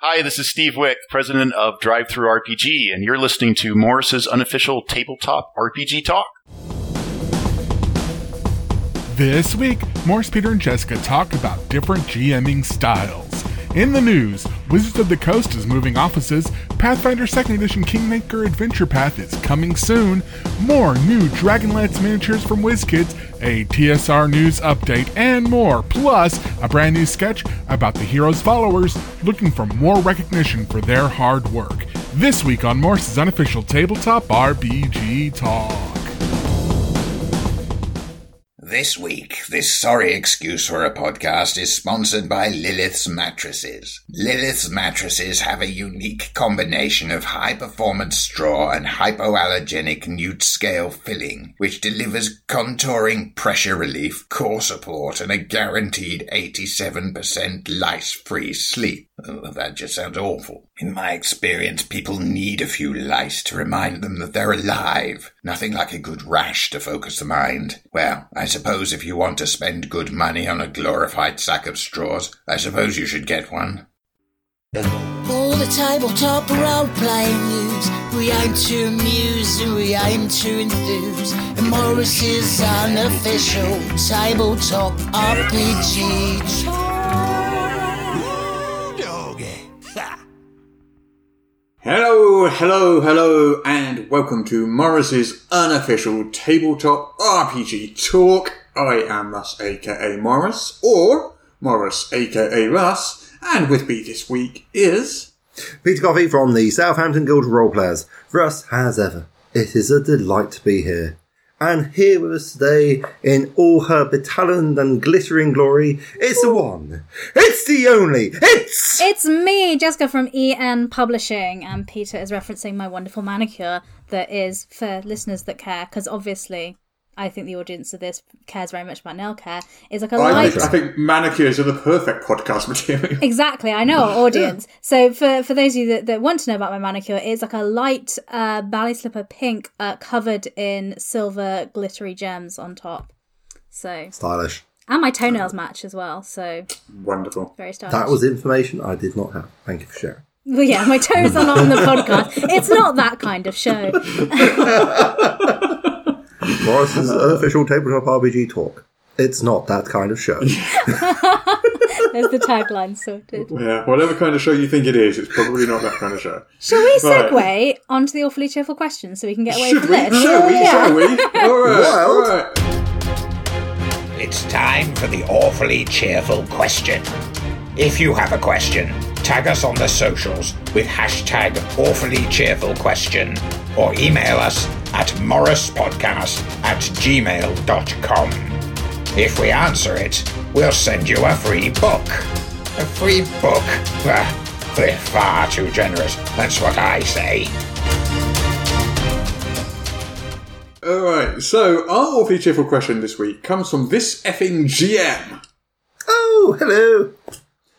Hi, this is Steve Wieck, president of DriveThruRPG, and you're listening to Morrus's unofficial tabletop RPG talk. This week, Morris, Peter, and Jessica talk about different GMing styles. In the news, Wizards of the Coast is moving offices, Pathfinder 2nd Edition Kingmaker Adventure Path is coming soon, more new Dragonlance miniatures from WizKids, a TSR news update, and more, plus a brand new sketch about the hero's followers looking for more recognition for their hard work. This week on Morrus's unofficial tabletop RPG talk. This week, this sorry excuse for a podcast is sponsored by Lilith's Mattresses. Lilith's Mattresses have a unique combination of high performance straw and hypoallergenic newt scale filling, which delivers contouring pressure relief, core support, and a guaranteed 87% lice free sleep. Oh, that just sounds awful. In my experience, people need a few lice to remind them that they're alive. Nothing like a good rash to focus the mind. Well, I suppose if you want to spend good money on a glorified sack of straws, I suppose you should get one. All the tabletop role playing news. We aim to amuse and we aim to enthuse. And Morrus's unofficial tabletop RPG. Hello, hello, hello, and welcome to Morrus's unofficial tabletop RPG talk. I am Russ, aka Morrus, or Morris, aka Russ, and with me this week is. Peter Coffey from the Southampton Guild of Roleplayers. Russ, us, as ever, it is a delight to be here. And here with us today, in all her battalion and glittering glory, it's the one, it's the only, it's It's me, Jessica from EN Publishing, and Peter is referencing my wonderful manicure that is for listeners that care, because obviously I think the audience of this cares very much about nail care. Is like a I light. think, I think manicures are the perfect podcast material. Exactly, I know our audience. So for for those of you that, that want to know about my manicure, it's like a light uh, ballet slipper pink uh, covered in silver glittery gems on top. So stylish. and my toenails match as well. So Wonderful. very stylish. That was information I did not have. Thank you for sharing. Well, yeah, my toes are not on the podcast. It's not that kind of show. Morrus's uh, unofficial tabletop RPG talk. It's not that kind of show. There's the tagline sorted. Yeah, whatever kind of show you think it is, it's probably not that kind of show. Shall we Right. segue onto the awfully cheerful questions so we can get away Should from we? this? Shall we? Yeah. Shall we? All right. Well. All right. It's time for the awfully cheerful question. If you have a question, tag us on the socials with hashtag awfully cheerful question or email us at morruspodcast at gmail.com. If we answer it, we'll send you a free book. A free book? Bah, we're far too generous. That's what I say. All right. So our awfully cheerful question this week comes from this effing GM. oh, hello.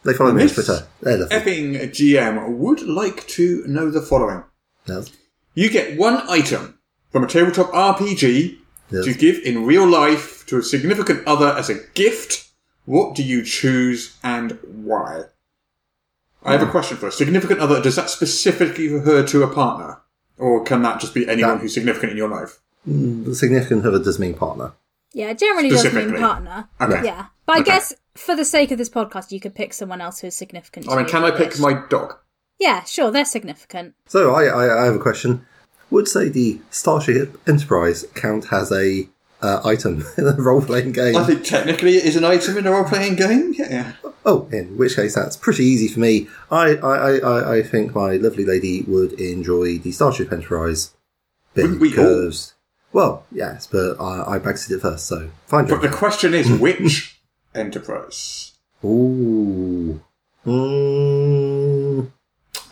They follow me on Twitter. They're the effing GM would like to know the following. yes. You get one item from a tabletop RPG Yes. to give in real life to a significant other as a gift. What do you choose and why? I have a hmm. question for a Significant other, does that specifically refer to a partner? Or can that just be anyone That- who's significant in your life? Hmm, the significant other does mean partner. Yeah, generally does mean partner. Okay. Yeah. But I Okay. guess for the sake of this podcast, you could pick someone else who's significant. I to mean, you can I pick this. my dog? Yeah, sure, they're significant. So I, I, I have a question. Would say the Starship Enterprise count as a uh, item in a role playing game? I think technically it is an item in a role playing game. Yeah. Oh, in which case that's pretty easy for me. I, I, I, I- think my lovely lady would enjoy the Starship Enterprise Wouldn't we all? because, well, yes, but I, I Brexited it first, so fine. But the question is which enterprise? Ooh, mm,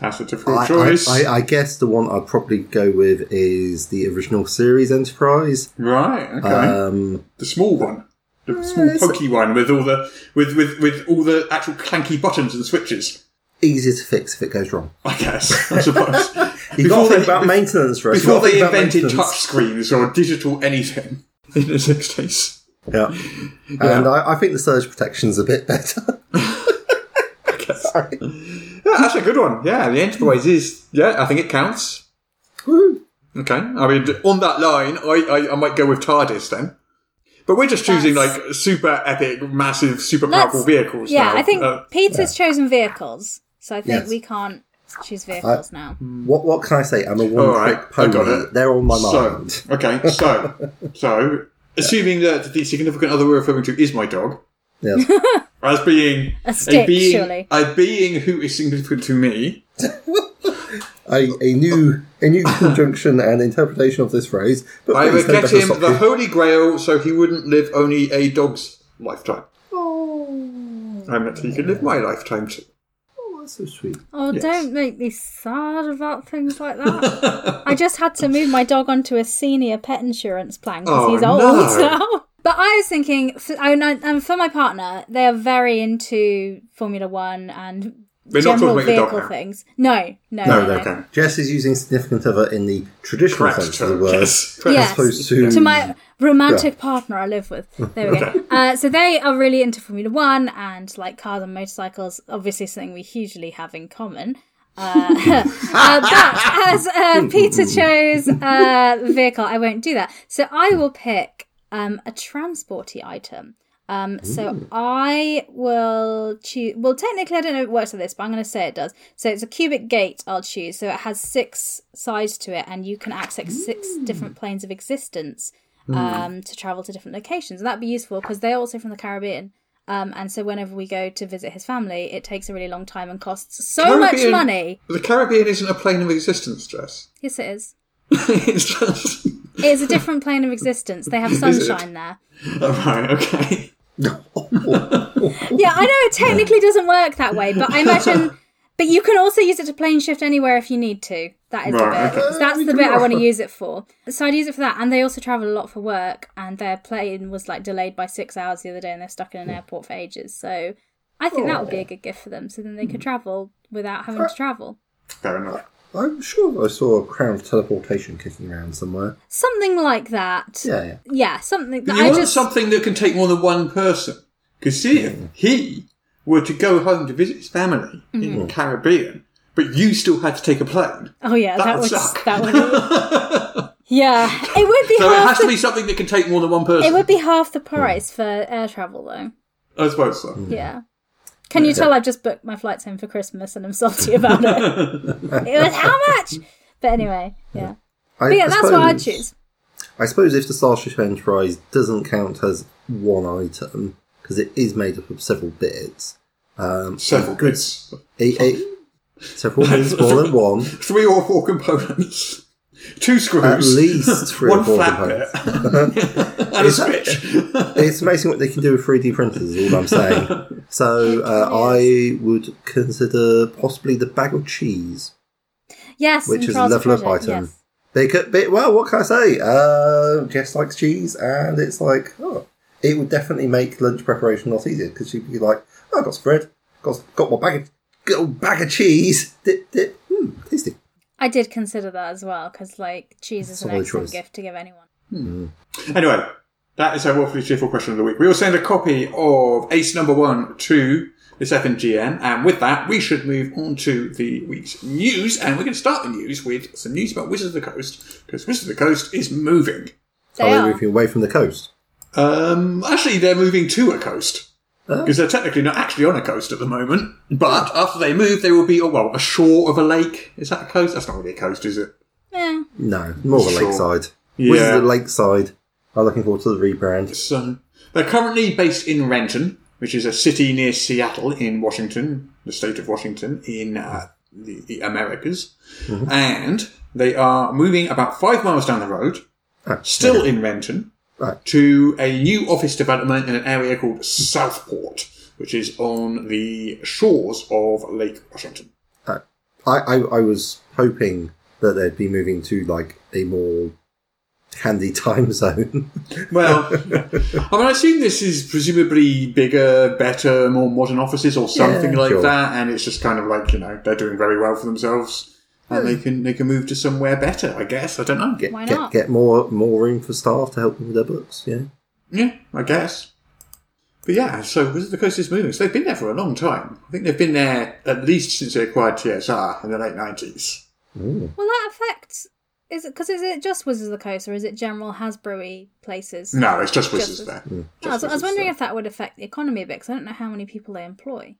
That's a difficult I, choice. I, I, I guess the one I'd probably go with is the original series Enterprise. right. Okay. Um, the small one. The small it's- pokey one with all the with, with, with all the actual clanky buttons and switches. easier to fix if it goes wrong. I guess. I suppose. You've got to think about maintenance for. Before You've got to they invented maintenance. touch screens or digital anything in the sixties. Yeah. And I, I think the surge protection's a bit better. I guess. Sorry. Yeah, that's a good one. Yeah, the Enterprise is. Yeah, I think it counts. Okay. I mean, on that line, I, I, I might go with TARDIS then. But we're just choosing That's- like super epic, massive, super Let's- powerful vehicles. Yeah, now. I think Uh, Peter's chosen vehicles, so I think Yes. we can't choose vehicles now. What what can I say? I'm a one All right, trick I pony. got it. They're on my so, mind. okay, so, so, assuming that the significant other we're referring to is my dog, Yes. as being A stick, being, surely. a being who is significant to me, a, a new a new conjunction and interpretation of this phrase. But I would get him the you. Holy Grail so he wouldn't live only a dog's lifetime. Oh, I meant he could live my lifetime too. Oh, that's so sweet. oh Yes. don't make me sad about things like that. I just had to move my dog onto a senior pet insurance plan because Oh, he's old no. now. But I was thinking, for, I, know- um, for my partner, they are very into Formula One and We're not general talking about your dog vehicle now. things. No, no, No, no, no. Okay. Jess is using significant other in the traditional Correct sense of the term, word, yes. as Yes, opposed to to my romantic partner I live with. There we go. Uh, so they are really into Formula One and like cars and motorcycles. Obviously, something we hugely have in common. Uh, uh, but as uh, Peter chose uh, vehicle, I won't do that. So I will pick um, a transporty item. Um, so I will choose. Well, technically, I don't know if it works like this, but I'm going to say it does. So it's a cubic gate. I'll choose. So it has six sides to it, and you can access six different planes of existence um, to travel to different locations. And that'd be useful because they're also from the Caribbean. Um, and so whenever we go to visit his family, it takes a really long time and costs so much money. The Caribbean isn't a plane of existence, Jess. Yes, it is. it's just. It is a different plane of existence. They have sunshine there. Oh, right, okay. Yeah, I know it technically doesn't work that way, but I imagine. But you can also use it to plane shift anywhere if you need to. That is Right, the bit. okay. That's the bit I want to use it for. So I'd use it for that. And they also travel a lot for work, and their plane was like delayed by six hours the other day, and they're stuck in an airport for ages. So I think that would be a good gift for them. So then they could travel without having to travel. Fair enough. I'm sure I saw a crown of teleportation kicking around somewhere. Something like that. Yeah, yeah. Yeah, something that You I want just. something that can take more than one person. Because see, if hmm. he were to go home to visit his family in Mm-hmm. the Caribbean, but you still had to take a plane, Oh yeah, that, that, would would suck. that would. Yeah, it would be so it half. has to be something that can take more than one person. It would be half the hmm. price for air travel, though. I suppose so. Yeah. Can you tell I've just booked my flights home for Christmas and I'm salty about it? it was how much? But anyway, yeah. I, But yeah, I that's what I'd choose. I suppose if the Starship Enterprise doesn't count as one item, because it is made up of several bits, um, Several good, goods. a, a, several bits more than one, Three or four components. Two screws. at least three one or four flat components. bit. and a switch. It's amazing what they can do with 3D printers, is all I'm saying. So uh, I would consider possibly the bag of cheese, Yes, which is a level of up item. Yes. They could be, well, what can I say? Uh, Jess likes cheese, and it's like, oh, it would definitely make lunch preparation a lot easier because she'd be like, oh, I got some bread, got, got my bag of, got a bag of cheese, dip, dip, hmm, tasty. I did consider that as well because, like, cheese is an Solid excellent choice. gift to give anyone. Anyway, that is our awfully cheerful question of the week. We will send a copy of Ace number one to this FNGN, and with that, we should move on to the week's news. And we're going to start the news with some news about Wizards of the Coast, because Wizards of the Coast is moving. They Are are. moving away from the coast? Um, actually, they're moving to a coast. Because they're technically not actually on a coast at the moment. But after they move, they will be, oh, well, a shore of a lake. Is that a coast? That's not really a coast, is it? Eh, No, more of a Sure. lakeside. Yeah. Wizards of the Lakeside. I'm looking forward to the rebrand. So they're currently based in Renton, which is a city near Seattle in Washington, the state of Washington in uh, the, the Americas, and they are moving about five miles down the road, Ah, still in Renton, Right. to a new office development in an area called Southport, which is on the shores of Lake Washington. I, I, I was hoping that they'd be moving to like a more handy time zone. Well, I mean, I assume this is presumably bigger, better, more modern offices or something Yeah, like sure. that, and it's just kind of like you know they're doing very well for themselves, and they hmm. can they can move to somewhere better. I guess I don't know. Get, Why get, not? get more more room for staff to help them with their books. Yeah. Yeah, I guess. But yeah, so Wizards of the Coast is moving. So they've been there for a long time. I think they've been there at least since they acquired TSR in the late 90s. Will that affect? Is it because is it just Wizards of the Coast or is it general Hasbro places? No, it's just Wizards Just- there. Hmm. Oh, I was, Just I was Wizards wondering there. if that would affect the economy a bit because I don't know how many people they employ.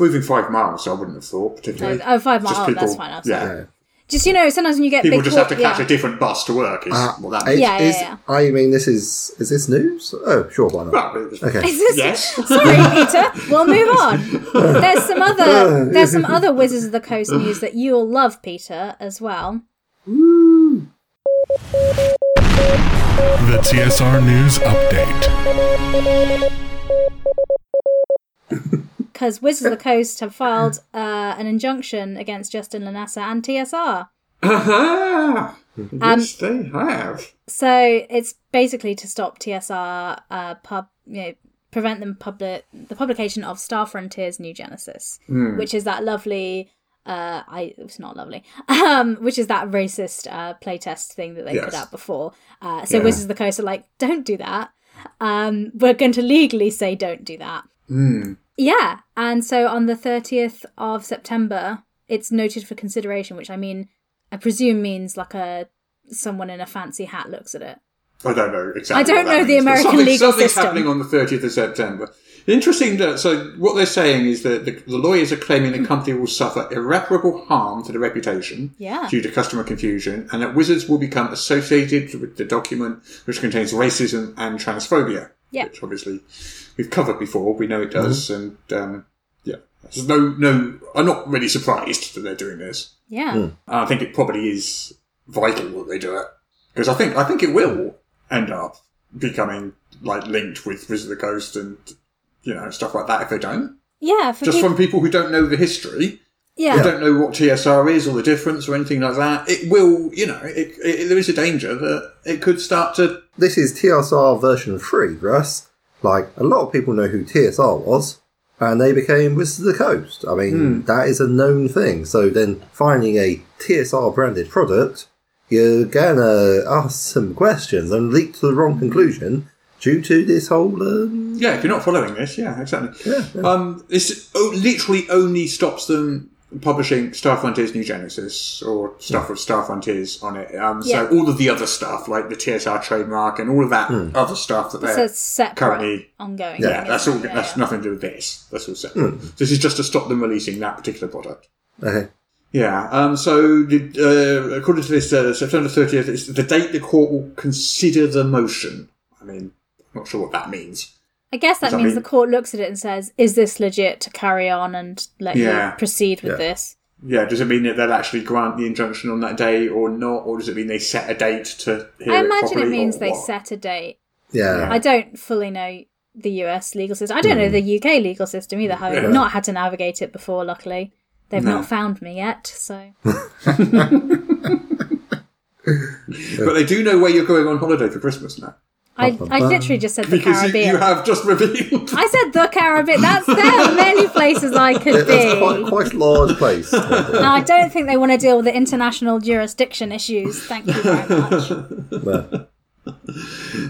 Moving five miles, I wouldn't have thought, particularly. Oh, oh, five miles. Just Oh, that's fine, that's yeah. Yeah. Just you know, sometimes when you get People big just have to catch yeah. a different bus to work, is Uh, what that means. Yeah, yeah, is- yeah. I mean, this is is this news? Oh, sure, why not? Well, Okay. Is this- Yes. Sorry, Peter. We'll move on. There's some other there's some other Wizards of the Coast news that you'll love, Peter, as well. The TSR News Update. Because Wizards of the Coast have filed uh, an injunction against Justin LaNasa and TSR. Aha! Um, yes, they have. So it's basically to stop TSR uh, pub, you know, prevent them public the publication of Star Frontiers New Genesis, which is that lovely. Uh, I it's not lovely. Um, which is that racist uh, playtest thing that they put out before. Uh, so Yeah. Wizards of the Coast are like, don't do that. Um, we're going to legally say don't do that. Yeah, and so on the thirtieth of September, it's noted for consideration, which I mean, I presume means like a someone in a fancy hat looks at it. I don't know exactly. I don't know the means, American something, legal something's system. happening on the 30th of September. Interesting that, so what they're saying is that the, the lawyers are claiming the hmm. company will suffer irreparable harm to the reputation Yeah. due to customer confusion and that Wizards will become associated with the document which contains racism and transphobia. Yeah. Which obviously we've covered before. We know it does. And, um, yeah. There's no, no, I'm not really surprised that they're doing this. Yeah. And I think it probably is vital that they do it because I think I think it will end up becoming like linked with Wizard of the Coast and you know stuff like that if they don't. Yeah, for Just people, from people who don't know the history, yeah. who don't know what TSR is or the difference or anything like that, it will you know it, it, there is a danger that it could start to This is TSR version 3, Russ. Like, a lot of people know who TSR was, and they became Wizards of the Coast. I mean, that is a known thing. So then finding a TSR branded product, you're gonna ask some questions and leap to the wrong conclusion due to this whole. Um, yeah if you're not following this yeah exactly Yeah, yeah. um this literally only stops them publishing Star Frontiers New Genesis or stuff with Star Frontiers on it. Um, Yeah. So all of the other stuff, like the TSR trademark and all of that other stuff that It's they're separate, currently ongoing. yeah, thing, that's all. isn't it? that's Yeah, nothing to do with this. That's all separate. This is just to stop them releasing that particular product. okay. Yeah. Um, so, the, uh, according to this, uh, September 30th is the date the court will consider the motion. I mean, I'm not sure what that means. I guess that Does that means mean- the court looks at it and says, "Is this legit to carry on and let Yeah. you proceed with Yeah. this?" Yeah, does it mean that they'll actually grant the injunction on that day or not, or does it mean they set a date to hear I imagine it properly, means they what? set a date. Yeah. I don't fully know the US legal system. I don't know hmm. the UK legal system either. I've Yeah. not had to navigate it before. Luckily, they've No. not found me yet. So But they do know where you're going on holiday for Christmas now. I, I literally just said the Because you, Caribbean. you have just revealed. I said the Caribbean. That's there are many places I could That's be. quite, quite a large place. Now, I don't think they want to deal with the international jurisdiction issues. Thank you very much. Well,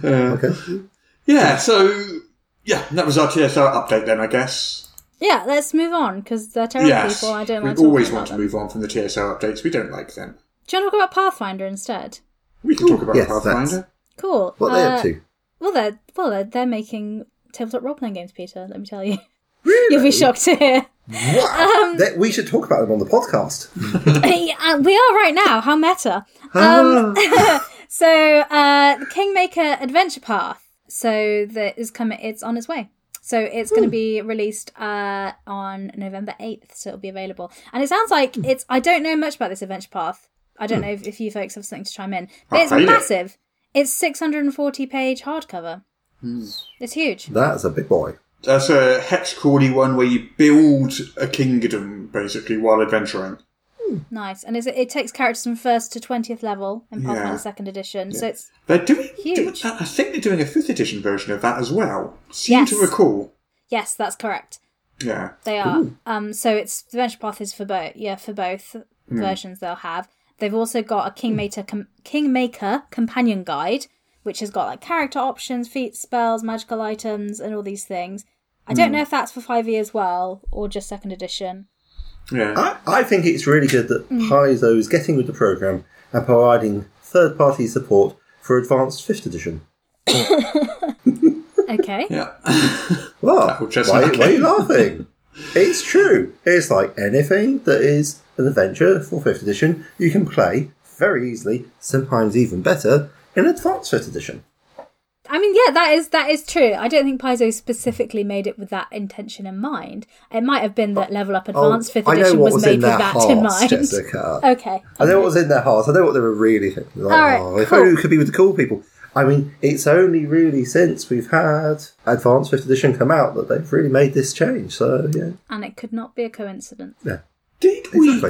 Uh, okay. yeah, so, yeah, that was our TSR update then, I guess. Yeah, let's move on because they're terrible Yes, people. I don't we like talking always want to them. move on from the TSR updates. We don't like them. Do you want to talk about Pathfinder instead? We can talk about yes, Pathfinder. Cool. What are they Uh, up to? Well, they're well, they're, they're making tabletop role playing games, Peter. Let me tell you. Really? You'll be shocked to hear. Wow. That- we should talk about them on the podcast. Yeah, we are right now. How meta. Um, so, uh, Kingmaker Adventure Path. So that is coming. It's on its way. So it's going to be released uh, on November eighth. So it'll be available. And it sounds like it's. I don't know much about this Adventure Path. I don't know if, if you folks have something to chime in. But I'll it's massive. it. Massive. It's six hundred and forty page hardcover. Hmm. It's huge. That's a big boy. That's a hex crawly one where you build a kingdom, basically, while adventuring. Hmm. Nice. And it's, it takes characters from first to twentieth level in Pathfinder Yeah. Second Edition. So it's They're doing, Huge. do- I think they're doing a fifth edition version of that as well. Seem Yes. to recall. yes, that's correct. Yeah. They are. Um, so it's the Adventure Path is for both. Yeah, for both hmm. versions they'll have. They've also got a Kingmaker com- Kingmaker companion guide, which has got like character options, feats, spells, magical items, and all these things. I don't know if that's for 5e as well or just second edition. Yeah. I, I think it's really good that Mm. Paizo is getting with the program and providing third party support for advanced 5th edition. Okay. Yeah. What? just Why, why are it. you laughing? it's true. It's like anything that is an adventure for 5th edition, you can play very easily, sometimes even better, in advanced 5th edition. I mean, yeah, that is that is true. I don't think Paizo specifically made it with that intention in mind. It might have been that Level Up oh, Advanced Fifth Oh, Edition was was made with that hearts, in mind. Jessica. Okay. I know what was in their hearts. I know what they were really thinking. Like, right, oh, if only we could be with the cool people. I mean, it's only really since we've had Advanced 5th Edition come out that they've really made this change. So, yeah. And it could not be a coincidence. yeah. Did we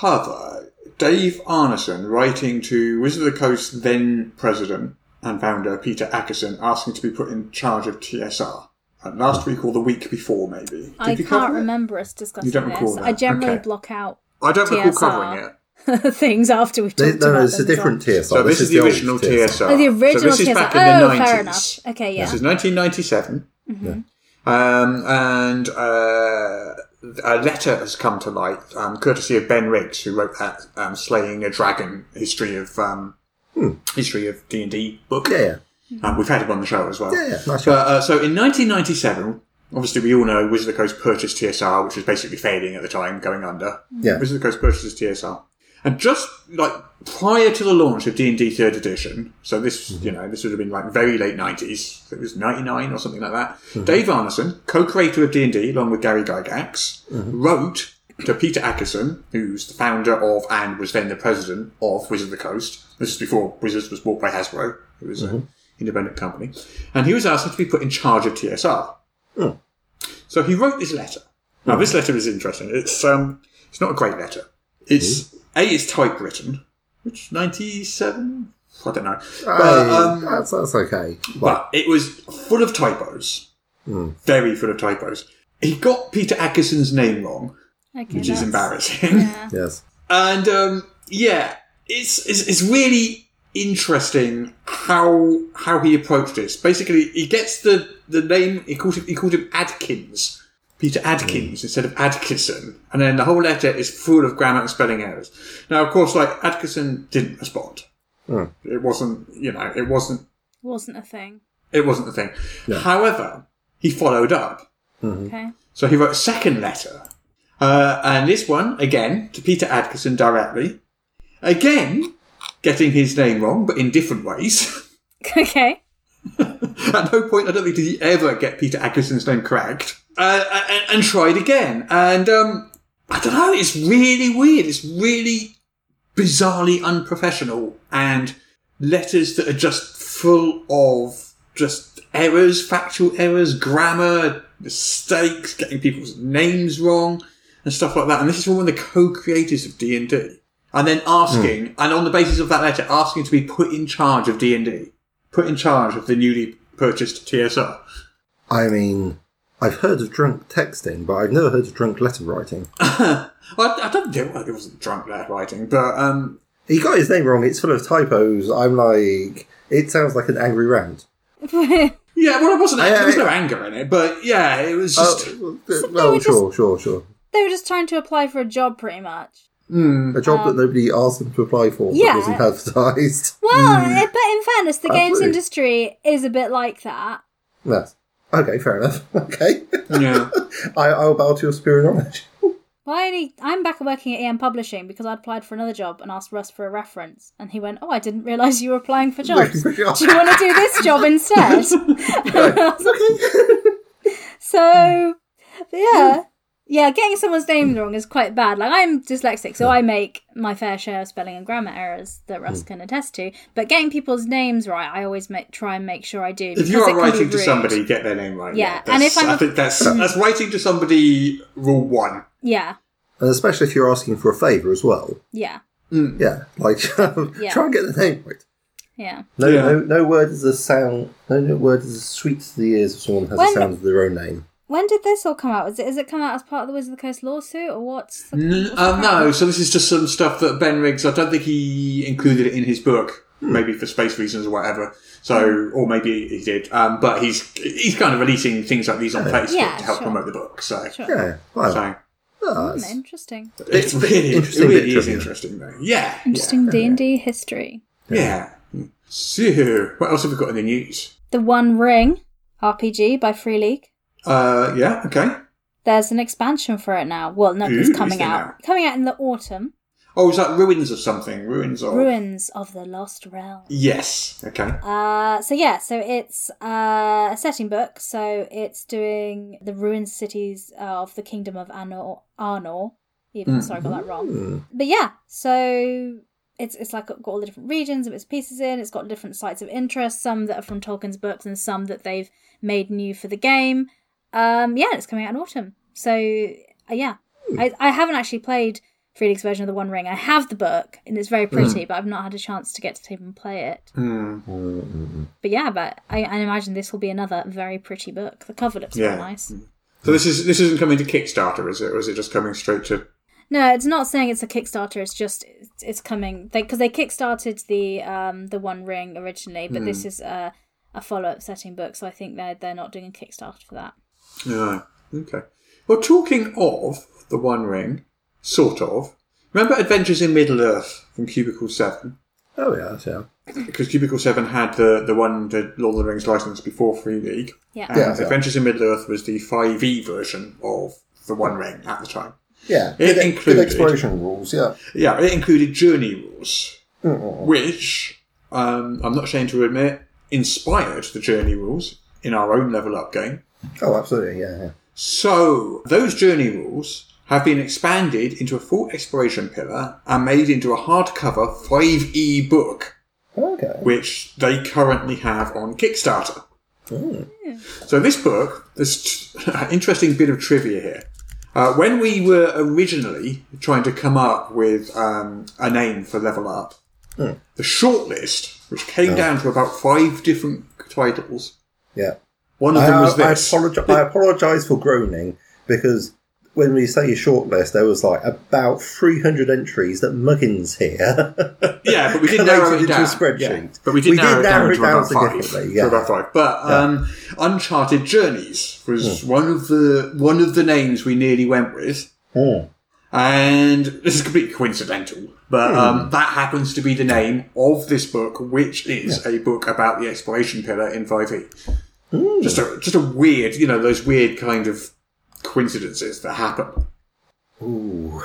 cover Dave Arneson writing to Wizard of the Coast then president and founder Peter Adkison asking to be put in charge of TSR? Last week or the week before, maybe. Did I can't cover it? remember us discussing You don't recall this. that? I generally Okay. block out I don't recall TSR. covering it. things after we've They- talked no, about no, it's a different well. TSR. So this, is the original TSR. Oh, the original so this is TSR. back in oh, the 90s. fair enough. Okay, yeah. This is 1997. Um, and uh, a letter has come to light, um, courtesy of Ben Riggs, who wrote that um, "Slaying a Dragon" history of um, history of D and D book. Yeah, yeah. Um, we've had him on the show as well. Yeah, yeah, nice But, uh, so in 1997, obviously we all know Wizard of the Coast purchased TSR, which was basically failing at the time, going under. Yeah. Wizard of the Coast purchases TSR. And just like prior to the launch of D&D 3rd edition, so this, mm-hmm. you know, this would have been like very late 90s, it was 99 or something like that, mm-hmm. Dave Arneson, co-creator of D&D along with Gary Gygax, mm-hmm. wrote to Peter Adkison, who's the founder of and was then the president of Wizard of the Coast. This is before Wizards was bought by Hasbro, who was an independent company. And he was asked to be put in charge of TSR. Oh. So he wrote this letter. Now, this letter is interesting. It's um, it's not a great letter. It's a, it's typewritten, which ninety seven. I don't know, but, Hey, um, that's, that's okay. Like, but it was full of typos, very full of typos. He got Peter Adkison's name wrong, Okay, which is that's- embarrassing. yes. And um, yeah, it's, it's it's really interesting how how he approached this. Basically, he gets the the name he called him he called him Adkins, Peter Adkins mm. instead of Adkison, and then the whole letter is full of grammar and spelling errors. Now, of course, like Adkison didn't respond. Hmm. It wasn't you know it wasn't Wasn't a thing. it wasn't a thing. However, he followed up. Mm-hmm. Okay. So he wrote a second letter. Uh, and this one, again, to Peter Adkison directly. Again, getting his name wrong, but in different ways. Okay. At no point, I don't think, did he ever get Peter Adkison's name correct. Uh, and, and tried again. And, um, I don't know, it's really weird. It's really bizarrely unprofessional. And letters that are just full of just errors, factual errors, grammar, mistakes, getting people's names wrong, and stuff like that. And this is from one of the co-creators of D&D. And then asking, and on the basis of that letter, asking to be put in charge of D&D. Put in charge of the newly purchased TSR. I mean, I've heard of drunk texting, but I've never heard of drunk letter writing. I, I don't think it wasn't drunk letter writing, but um, He got his name wrong. It's full of typos. I'm like, it sounds like an angry rant. yeah, well, it wasn't. I- there was I- no anger in it, but yeah, it was just. Oh, they oh, were sure, sure, sure. They were just trying to apply for a job, pretty much. A job that nobody asked them to apply for Um, yeah. that wasn't advertised. Well, eh, but in fairness, the games industry is a bit like that. Yes. Okay, fair enough. Okay. yeah. I, I'll bow to your superior knowledge. Well, I only, I'm back working at EN Publishing because I applied for another job and asked Russ for a reference. And he went, Oh, I didn't realise you were applying for jobs. Do you want to do this job instead? I was like, so, yeah. Yeah, getting someone's name hmm. wrong is quite bad. Like, I'm dyslexic, so I make my fair share of spelling and grammar errors that Hmm. Russ can attest to. But getting people's names right, I always make, try and make sure I do. If you because are it can be writing to somebody, get their name right. Yeah, that's- and if I'm I a- think that's hmm. that's writing to somebody rule one. Yeah, And especially if you're asking for a favour as well. yeah, hmm. Yeah, like, try and get the name right. yeah. No, Yeah. no, no word is as sound. No, no word is as sweet to the ears of someone has When- the sound of their own name. When did this all come out? Is it, is it come out as part of the Wizard of the Coast lawsuit, or what's the, what's the um, no, so this is just some stuff that Ben Riggs. I don't think he included it in his book, maybe for space reasons or whatever. So, or maybe he did. Um, but he's he's kind of releasing things like these on Facebook Yeah, to help sure. promote the book. So, Sure. Yeah, well, so oh, Hmm, it's- interesting. it's really, interesting it really is interesting though. Yeah, Interesting D and D history. Yeah. yeah. So, what else have we got in the news? The One Ring RPG by Free League. Uh, yeah, okay. There's an expansion for it now. Well, no, Ooh, it's coming out. now? Coming out in the autumn. Oh, is that ruins of something? Ruins of Ruins of the Lost Realm. Yes. Okay. Uh, so yeah, so it's uh, a setting book. So it's doing the ruined cities of the kingdom of Arnor. Arnor. Even sorry, I got that wrong. But yeah, so it's it's like got all the different regions of its pieces in. It's got different sites of interest. Some that are from Tolkien's books, and some that they've made new for the game. Um, yeah, it's coming out in autumn. So uh, yeah, I I haven't actually played League's version of the One Ring. I have the book, and it's very pretty, but I've not had a chance to get to and play it. But yeah, but I, I imagine this will be another very pretty book. The cover looks Yeah. nice. So this is this isn't coming to Kickstarter, is it, or is it just coming straight to? No, it's not saying it's a Kickstarter. It's just it's, it's coming because they, kickstarted the um the One Ring originally, but this is a a follow up setting book. So I think they're they're not doing a Kickstarter for that. Yeah. Okay. Well, talking of the One Ring, sort of. Remember Adventures in Middle Earth from Cubicle Seven? oh yeah, yeah. Because Cubicle Seven had the the one the Lord of the Rings license before Free League. Yeah. And Yeah, yeah. Adventures in Middle Earth was the five E version of the One Ring at the time. Yeah, It good, included- good exploration rules. Yeah, Yeah, it included journey rules, which um, I'm not ashamed to admit inspired the journey rules in our own level up game. Oh, absolutely. Yeah, yeah. So those journey rules have been expanded into a full exploration pillar and made into a hardcover 5e book, Okay. which they currently have on Kickstarter. So this book, there's an interesting bit of trivia here. Uh, when we were originally trying to come up with um, a name for Level Up, the shortlist, which came down to about five different titles, Yeah. One of I, them was I, this. apologize, I apologize for groaning because when we say a shortlist, there was like about 300 entries that Muggins here. Yeah, but we did collated narrow it into down. a spreadsheet. Yeah, but we did We narrow did it narrow down it to down about five. significantly, To about five. But um, Uncharted Journeys was one of the one of the names we nearly went with. Hmm. And this is completely coincidental, but um, that happens to be the name of this book, which is a book about the exploration pillar in 5e. Hmm. Just a just a weird, you know, those weird kind of coincidences that happen. Ooh.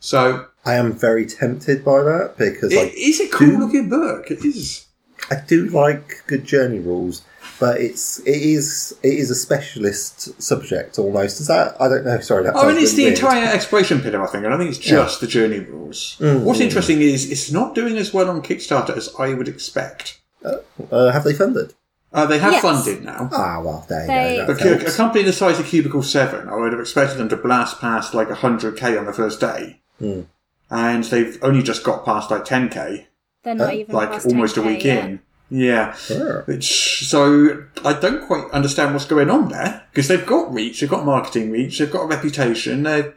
So I am very tempted by that because it I, is a cool looking book. It is. I do like good journey rules, but it's it is it is a specialist subject almost. Is that I don't know. Sorry, that I mean, it's the weird. entire exploration pillar, I think. And I think it's just the journey rules. Mm. What's interesting is it's not doing as well on Kickstarter as I would expect. Uh, have they funded? Uh, they have Yes. funded now. Ah, well, there you They- go. But a, a helps. company the size of Cubicle 7, I would have expected them to blast past like 100k on the first day. Hmm. And they've only just got past like 10k, They're not Uh, even like past almost a 10K week yet. in. Yeah. Sure. Which, so I don't quite understand what's going on there because they've got reach, they've got marketing reach, they've got a reputation. They're,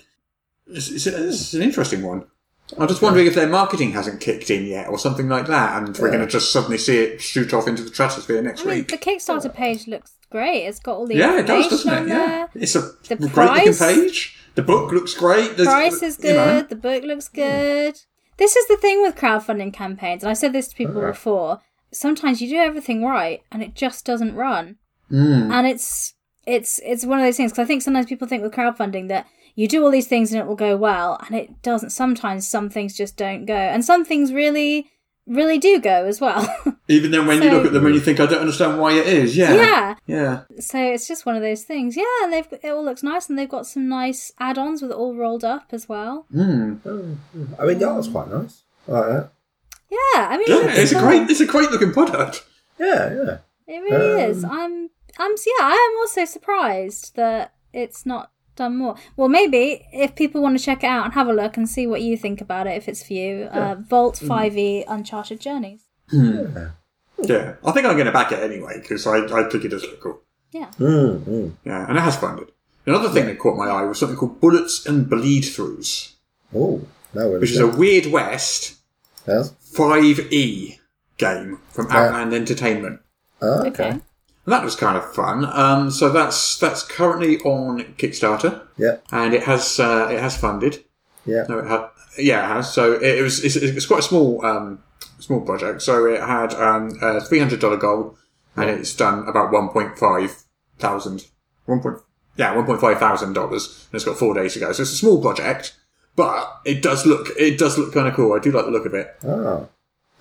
it's, it's, it's an interesting one. I'm just wondering if their marketing hasn't kicked in yet or something like that, and we're going to just suddenly see it shoot off into the stratosphere next I mean, week. the Kickstarter page looks great. It's got all the yeah, it does, doesn't it? Yeah, there. it's a The great price- looking page. The book looks great. The price is you know. good. The book looks good. This is the thing with crowdfunding campaigns, and I said this to people before. Sometimes you do everything right, and it just doesn't run. Hmm. And it's it's it's one of those things because I think sometimes people think with crowdfunding that you do all these things and it will go well, and it doesn't. Sometimes some things just don't go, and some things really really do go as well. Even then, when you look at them and you think, I don't understand why it is. Yeah. yeah. Yeah. So it's just one of those things. Yeah, and they've it all looks nice, and they've got some nice add-ons with it all rolled up as well. Hmm. I mean, that was quite nice. I like that. Yeah, I mean, Yeah, it looks it's a cool. great, it's a great looking product. Yeah, yeah. It really is. Um, I'm, I'm, yeah, I am also surprised that it's not done more. Well, maybe if people want to check it out and have a look and see what you think about it, if it's for you, uh, Vault Mm. 5e Uncharted Journeys. Yeah. I think I'm going to back it anyway because I, I think it does look cool. Yeah. Mm, mm. Yeah, and it has funded. Another thing that caught my eye was something called Bullets and Bleed Throughs, Oh, no, which is a Weird West yes. 5e game from Right. Outland Entertainment. Oh, Okay. And that was kind of fun. Um, so that's that's currently on Kickstarter, Yeah, and it has uh, it has funded. yeah. No, it had yeah, it has. So it, it was it's, it's quite a small um, small project. So it had um, a three hundred dollar goal, and it's done about one point five thousand. One point yeah, one point five thousand dollars, and it's got four days to go. So it's a small project, but it does look it does look kind of cool. I do like the look of it. Ah,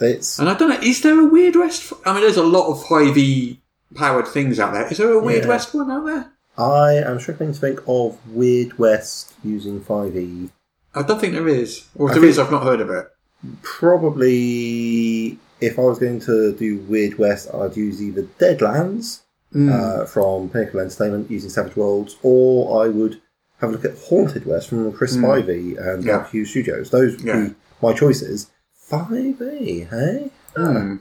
it's And I don't know, is there a Weird West? I mean, there's a lot of 5e powered things out there. Is there a Weird Yeah. West one out there? I am struggling to think of Weird West using 5e. I don't think there is. Or if I there think- is, I've not heard of it. Probably, if I was going to do Weird West, I'd use either Deadlands Hmm. uh, from Pinnacle Entertainment using Savage Worlds, or I would have a look at Haunted West from Chris Spivey and Hmm. Yeah. Darker Hue Studios. Those would Yeah. be my choices. 5e, hey? Hmm.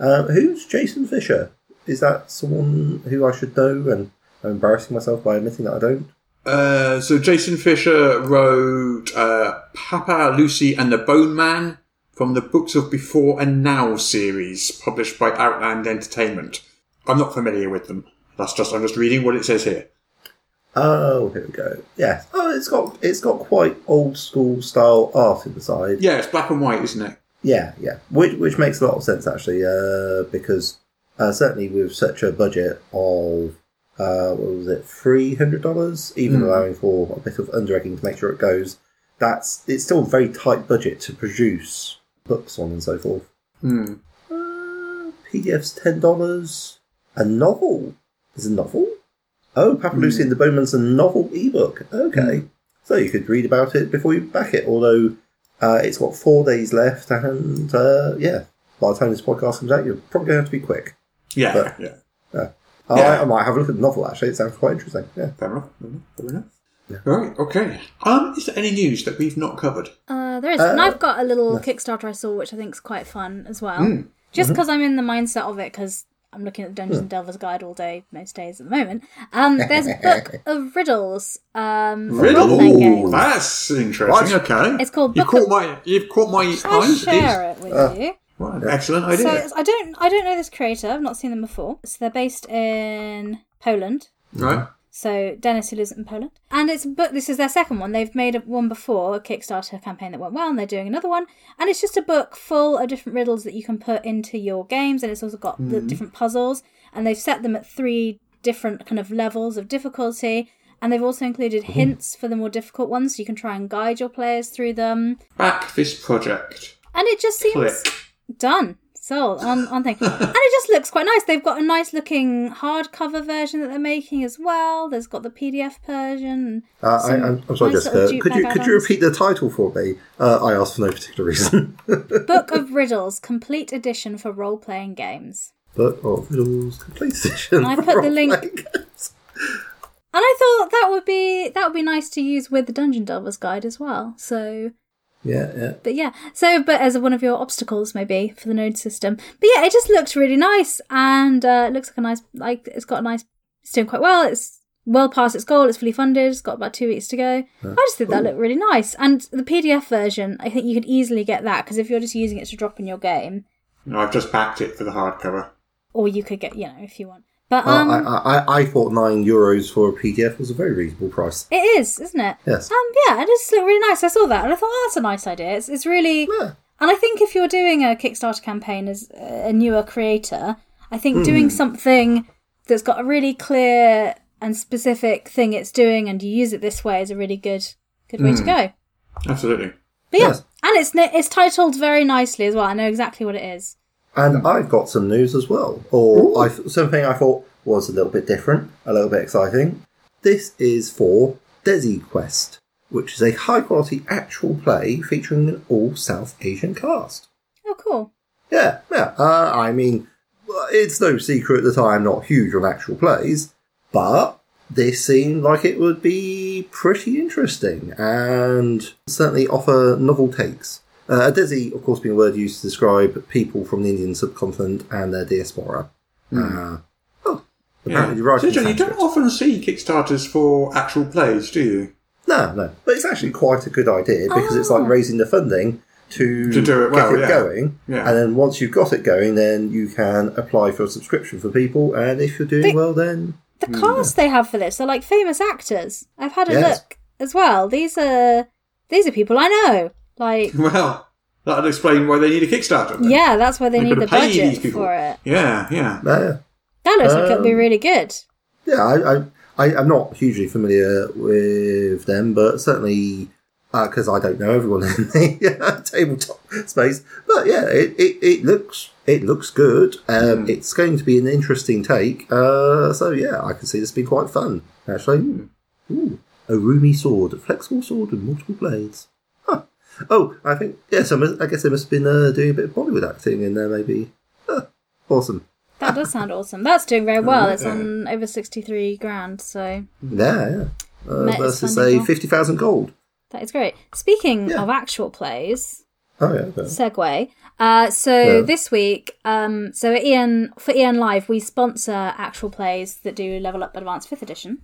Uh, who's Jason Fisher? Is that someone who I should know? And I'm embarrassing myself by admitting that I don't. Uh, so Jason Fisher wrote uh, Papa, Lucy and the Bone Man from the Books of Before and Now series, published by Outland Entertainment. I'm not familiar with them. That's just I'm just reading what it says here. Oh, here we go. Yes. Oh, it's got it's got quite old school style art in the side. Yeah, it's black and white, isn't it? Yeah, yeah. Which which makes a lot of sense actually, uh, because uh, certainly with such a budget of uh, what was it, three hundred dollars, even Mm. allowing for a bit of under egging to make sure it goes. That's it's still a very tight budget to produce books on and so forth. Hmm. Uh, PDF's ten dollars. A novel. There's a novel. Oh, Papa Lucy and the Bone Man's a novel ebook. Okay, so you could read about it before you back it. Although uh, it's got four days left, and uh, yeah, by the time this podcast comes out, you're probably going to have to be quick. Yeah, But- yeah. I, Yeah. I might have a look at the novel. Actually, it sounds quite interesting. Yeah. Fair enough. Fair enough. Fair enough. Right, okay. Um, is there any news that we've not covered? Uh, there is, Uh, and I've got a little Kickstarter I saw, which I think is quite fun as well. Hmm. Just Mm-hmm. because I'm in the mindset of it, because I'm looking at Dungeons Hmm. and Delvers Guide all day, most days at the moment. Um, there's a book of riddles um, for role-playing Riddle. games. That's interesting. Okay. It's called You've caught of- my. You've caught my I'll eye. share it with Uh, you. What an excellent idea. it's- I don't, I don't know this creator. I've not seen them before. So they're based in Poland. right. So Dennis, who lives in Poland, and it's a book. This is their second one. They've made a, one before a Kickstarter campaign that went well, and they're doing another one. And it's just a book full of different riddles that you can put into your games, and it's also got the mm. different puzzles. And they've set them at three different kind of levels of difficulty. And they've also included hints for the more difficult ones, so you can try and guide your players through them. Back this project. And it just seems Click. Done. So on on thing, and it just looks quite nice. They've got a nice looking hardcover version that they're making as well. There's got the PDF version. Uh, I, I'm, I'm sorry, nice Jessica. Could you could you repeat the title for me? Uh, I asked for no particular reason. Book of Riddles, complete edition for role playing games. Book of Riddles Complete Edition. I put the link- And I thought that would be that would be nice to use with the Dungeon Delvers guide as well. So, Yeah, yeah. but yeah, so but as one of your obstacles maybe for the node system. But yeah, it just looks really nice, and uh, it looks like a nice like it's got a nice. It's doing quite well. It's well past its goal. It's fully funded. It's got about two weeks to go. I just think that looked really nice. And the PDF version, I think you could easily get that because if you're just using it to drop in your game, No, I've just backed it for the hardcover. or you could get you know if you want. But Uh, um, I, I, I thought nine euros for a PDF was a very reasonable price. It is, isn't it? Yes. Um, yeah, it just looked really nice. I saw that and I thought, oh, that's a nice idea. It's, it's really, Yeah. and I think if you're doing a Kickstarter campaign as a newer creator, I think doing something that's got a really clear and specific thing it's doing, and you use it this way, is a really good, good way to go. Absolutely. But yeah, Yes. and it's it's titled very nicely as well. I know exactly what it is. And I've got some news as well, or I, something I thought was a little bit different, a little bit exciting. This is for Desi Quest, which is a high quality actual play featuring an all South Asian cast. Oh, cool. Yeah, yeah. Uh, I mean, it's no secret that I'm not huge on actual plays, but this seemed like it would be pretty interesting and certainly offer novel takes. Uh, a Desi, of course, being a word used to describe people from the Indian subcontinent and their diaspora. Uh, oh, apparently the So, John, you don't often see Kickstarters for actual plays, do you? No, no. But it's actually quite a good idea because it's like Oh. raising the funding to, To do it well, get it yeah. going. Yeah. And then once you've got it going, then you can apply for a subscription for people. And if you're doing They- well, then The cast they have for this are like famous actors. I've had a Yes. look as well. These are these are people I know. Like Well, that'll explain why they need a Kickstarter. then. yeah, that's why they They've need the budget these for it. Yeah, yeah. uh, That looks like it'll be Um, really good. yeah, I, I, I, I'm not hugely familiar with them, but certainly because I don't know everyone in the uh, tabletop space. But yeah, it, it, it looks it looks good. Um, It's going to be an interesting take. Uh, so yeah, I can see this being quite fun. Actually, Ooh, a urumi sword, a flexible sword with multiple blades. Huh. Oh, I think yes. I, must, I guess they must have been uh, doing a bit of Bollywood acting in there, maybe. Huh. Awesome. That does sound awesome. That's doing very well. It's yeah. on over sixty three grand, so Yeah, yeah. Uh, versus funding say well. fifty thousand gold. that is great. Speaking Yeah. of actual plays, Oh yeah. okay. segue. Uh, so Yeah. this week, um, so at EN for Ian Live, we sponsor actual plays that do Level Up Advanced Fifth Edition,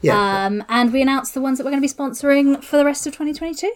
Yeah. um, and we announced the ones that we're going to be sponsoring for the rest of 2022.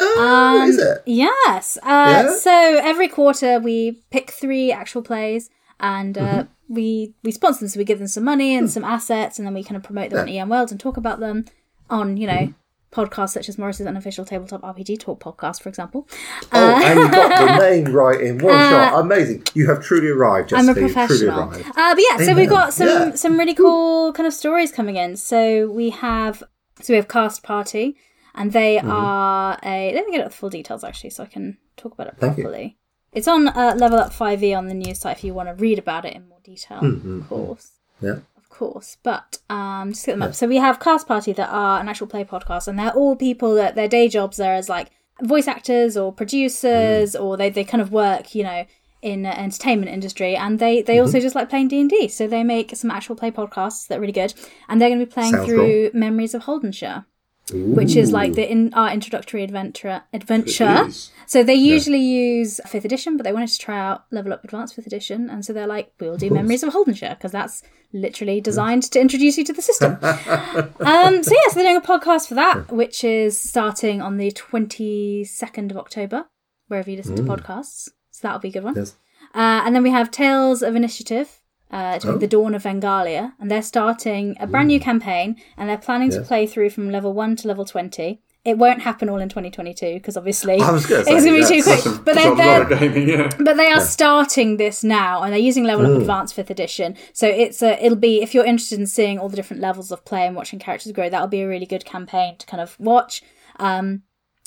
Oh, is Um, it? Yes. Uh, Yeah? So every quarter we pick three actual plays and uh, Mm-hmm. we we sponsor them. So we give them some money and some assets, and then we kind of promote them on EN World and talk about them on you know Mm-hmm. podcasts such as Morrus's unofficial tabletop RPG talk podcast, for example. Oh, and you got the name right in one shot. Amazing. You have truly arrived, Uh, I'm a Jessica. Truly professional. arrived. Uh, but yeah, so we've got some Yeah. some really cool kind of stories coming in. So we have so we have Cast Party, and they Mm-hmm. are a. Let me get up the full details actually, so I can talk about it Thank you. properly. It's on uh, Level Up Five E on the news site if you want to read about it in more detail. Mm-hmm. Of course, Yeah. of course. But um, just get them up. So we have Cast Party that are an actual play podcast, and they're all people that their day jobs are as like voice actors or producers, Mm. or they they kind of work, you know, in the entertainment industry, and they they Mm-hmm. also just like playing D and D. So they make some actual play podcasts that are really good, and they're going to be playing Sounds through Memories of Holdenshire. Which is like the in our introductory adventure adventure. So they usually use fifth edition, but they wanted to try out Level Up Advanced fifth edition, and so they're like, "We'll do Memories of Holdenshire" because that's literally designed to introduce you to the system. um, so yes, they're doing a podcast for that, which is starting on the twenty second of October, wherever you listen to podcasts. So that'll be a good one. Yes. Uh, and then we have Tales of Initiative, uh, doing Oh. the Dawn of Vengalia, and they're starting a brand new campaign, and they're planning to play through from level one to level twenty. It won't happen all in 2022 because obviously it's going to be too quick. But they're, they're, gaming, yeah. but they are starting this now, and they're using Level Up Advanced Fifth Edition. So it's a, it'll be if you're interested in seeing all the different levels of play and watching characters grow, that'll be a really good campaign to kind of watch. Um,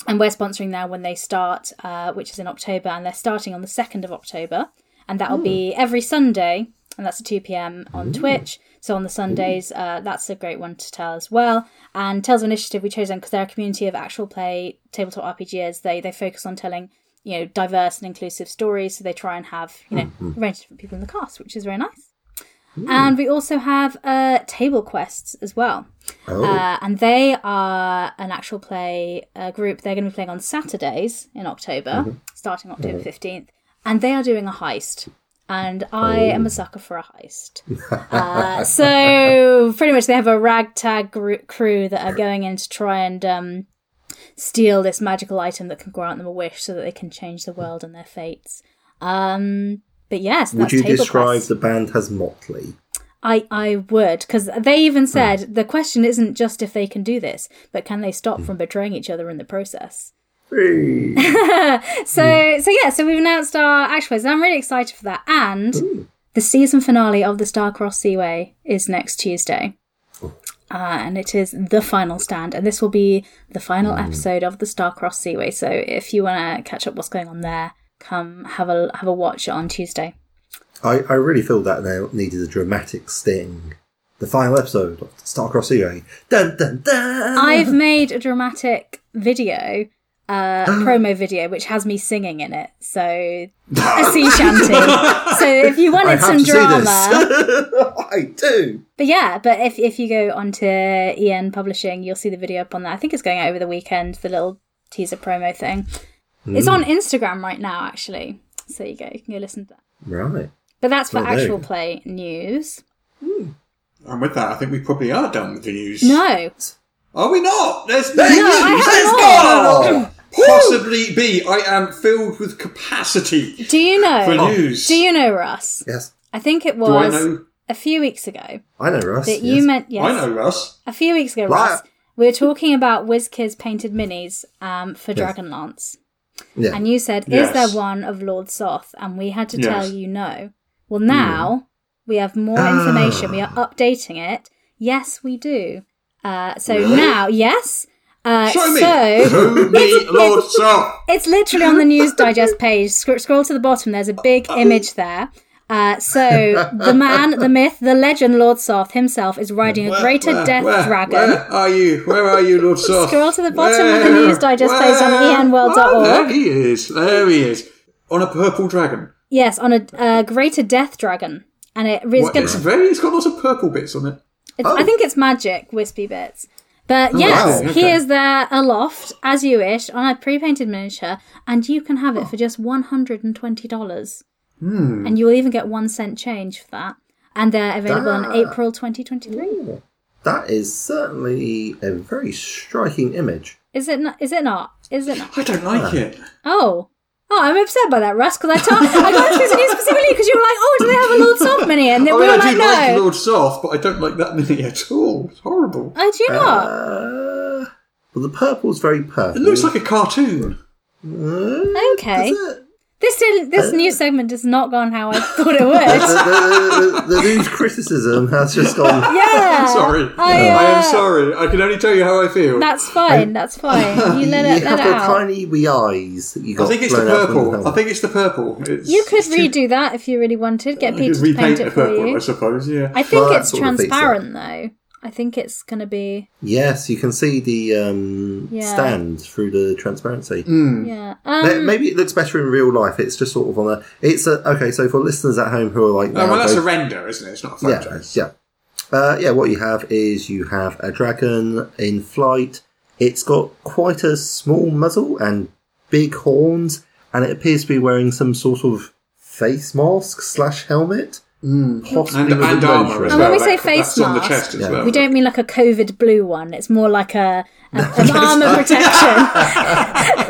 and we're sponsoring now when they start, uh, which is in October, and they're starting on the second of October, and that'll be every Sunday, and that's at two pm on Twitch. So on the Sundays, uh, that's a great one to tell as well. And Tales of Initiative, we chose them because they're a community of actual play tabletop RPGs. They they focus on telling you know diverse and inclusive stories, so they try and have you know a range of different people in the cast, which is very nice. And we also have uh, table quests as well. Oh, Uh, and they are an actual play uh, group. They're going to be playing on Saturdays in October, starting October 15th. And they are doing a heist. And I am a sucker for a heist. uh, so, pretty much, they have a ragtag gr- crew that are going in to try and um, steal this magical item that can grant them a wish so that they can change the world and their fates. Um, but yes, would you describe Quests. the band as motley? I, I would, because they even said the question isn't just if they can do this, but can they stop from betraying each other in the process? Hey. Hmm. So, so yeah, so we've announced our actual plays, and I'm really excited for that. And hmm. the season finale of the Starcross Seaway is next Tuesday. Oh. Uh, and it is the final stand, and this will be the final hmm. episode of the Starcross Seaway. So, if you want to catch up what's going on there, come have a have a watch on Tuesday. I, I really feel that they needed a dramatic sting. The final episode of Starcross Seaway. Dun dun dun! I've made a dramatic video, uh, promo video, which has me singing in it. So a sea shanty. so if you I wanted have some to drama, this. I do. but yeah, but if if you go onto EN Publishing, you'll see the video up on that. I think it's going out over the weekend. The little teaser promo thing. It's Hmm. on Instagram right now, actually. So you go, you can go listen to that. Right. But that's for there you actual go. play news. And with that, I think we probably are done with the news. No, Are we not? There's Hey, I have let's more. go! possibly be? I am filled with capacity Do you for know? news. Do you know, Russ? Yes. I think it Do I was know? a few weeks ago I know, Russ. that yes. you meant yes. I know, Russ. A few weeks ago, Right. Russ, we were talking about WizKids painted minis um, for Dragonlance, Yeah. and you said, Yes. "Is there one of Lord Soth?" And we had to Yes. tell you no. Well, now we have more Ah. information. We are updating it. Yes, we do. Uh, so now, yes. Uh, Show me. So Show me, Lord Soth. it's literally on the News Digest page. Scroll, scroll to the bottom. There's a big image there. Uh, so the man, the myth, the legend, Lord Soth himself is riding a greater Where- death where- dragon. Where are you? Where are you, Lord Soth? Scroll to the bottom of the News Digest page on Where? enworld.org. Oh, there he is. There he is. On a purple dragon. Yes, on a uh, greater death dragon, and it is What, gonna, it's very. It's got lots of purple bits on it. it's, I think it's magic wispy bits. But yes, wow, he is there aloft as you wish on a pre-painted miniature, and you can have it for just one hundred and twenty dollars, Hmm. and you will even get one cent change for that. And they're available in That- April twenty twenty three. That is certainly a very striking image. Is it not? Is it not? Is it not? I don't like it. Oh. Oh, I'm upset by that, Russ, because I, told I got into this news specifically because you were like, oh, do they have a Lord Soth mini? And I we mean, were I like, do no. like Lord Soth, but I don't like that mini at all. It's horrible. I do not? Uh, well, the purple's very purple. It looks like a cartoon. Uh, Okay. Does? This didn't, this news segment has not gone how I thought it would. the, the, the news criticism has just gone. yeah. I'm sorry. I, uh, I am sorry. I can only tell you how I feel. That's fine. That's fine. You let you it have let it got out. tiny wee eyes that you got. I think it's the blown out purple. I think it's the purple. It's, You could it's too- redo that if you really wanted. Get I Peter to paint repaint it for purple, I suppose. Yeah. I think Well, it's sort transparent though. I think it's going to be Yes, you can see the um, Yeah. stand through the transparency. yeah. Um, Maybe it looks better in real life. It's just sort of on a. It's a okay. So for listeners at home who are like, Oh, well, that's go- a render, isn't it? It's not a yeah, yeah, uh, yeah. What you have is you have a dragon in flight. It's got quite a small muzzle and big horns, and it appears to be wearing some sort of face mask slash helmet. Possibly And, and armour as And well. when we say That- face that's on the mask, chest as Yeah. well. we don't mean like a COVID blue one. It's more like a, a an armor protection.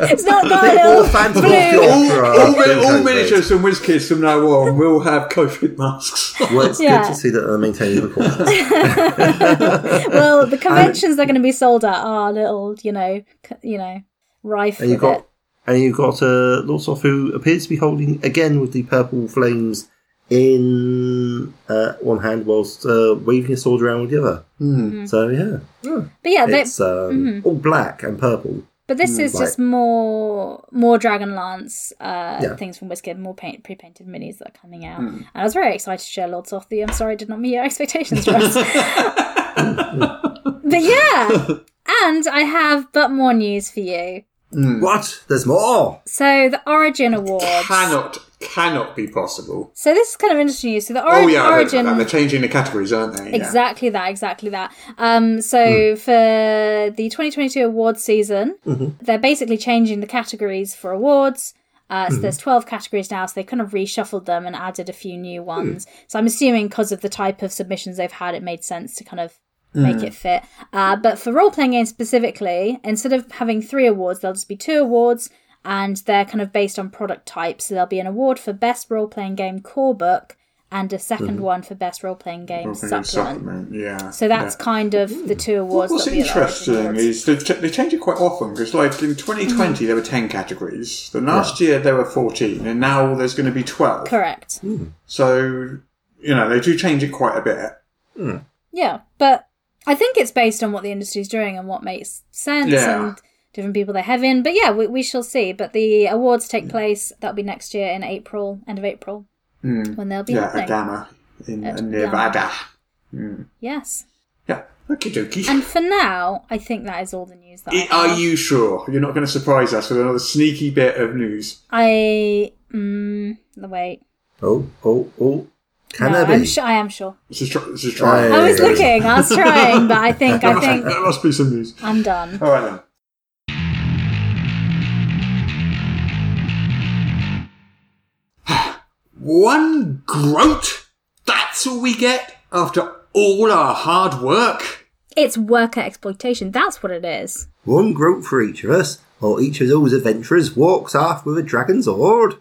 it's not got a All little the blue. of the Opera. all, all miniatures from WizKids from now on will have COVID masks. Well, it's Yeah. good to see that they're maintaining the precautions. Well, the conventions they're going to be sold at are little, you know, you know, rife And you've got it. and you've got uh, Lord Soth who appears to be holding again with the purple flames in uh, one hand whilst uh, waving a sword around with the other. Mm-hmm. So yeah, But yeah, they, it's um, all black and purple. but this is right. just more more Dragonlance uh, Yeah. things from WizKid, more paint, pre-painted minis that are coming out. And I was very excited to share Lords of the. I'm sorry, I did not meet your expectations, Russ. but yeah, and I have but more news for you. What? There's more. So the Origin Awards. cannot, cannot be possible. So this is kind of interesting. So the origin, Oh yeah, Origin. they're changing the categories, aren't they? Yeah. Exactly that, exactly that. Um, so for the 2022 awards season, they're basically changing the categories for awards. Uh, so there's 12 categories now, so they kind of reshuffled them and added a few new ones. So I'm assuming because of the type of submissions they've had, it made sense to kind of make it fit. Uh, but for role playing games specifically, instead of having three awards, there'll just be two awards, and they're kind of based on product type. So there'll be an award for best role playing game core book, and a 2nd mm-hmm. one for best role playing game supplement. supplement, Yeah. So that's yeah. kind of the two awards. What's that'll be at the interesting is they, ch- they change it quite often because, like in 2020, mm. there were 10 categories. The last year there were 14, and now there's going to be 12. correct. Hmm. So, you know, they do change it quite a bit. Hmm. Yeah, but I think it's based on what the industry's doing and what makes sense Yeah. and different people they have in. But yeah, we, we shall see. But the awards take place that'll be next year in April, end of April, when they'll be yeah, happening. a GAMA in At Nevada. Yes. Yeah, okie dokie. And for now, I think that is all the news that I Are you sure you're not going to surprise us with another sneaky bit of news? I mm, wait. Oh, oh, oh. Can no, there I'm be? sure. I am sure. This is, try- this is trying. Hey. I was looking. I was trying, but I think I think that must be some news. I'm done. All right then. One groat? That's all we get after all our hard work? It's worker exploitation. That's what it is. One groat for each of us. or each of those adventurers walks off with a dragon's hoard.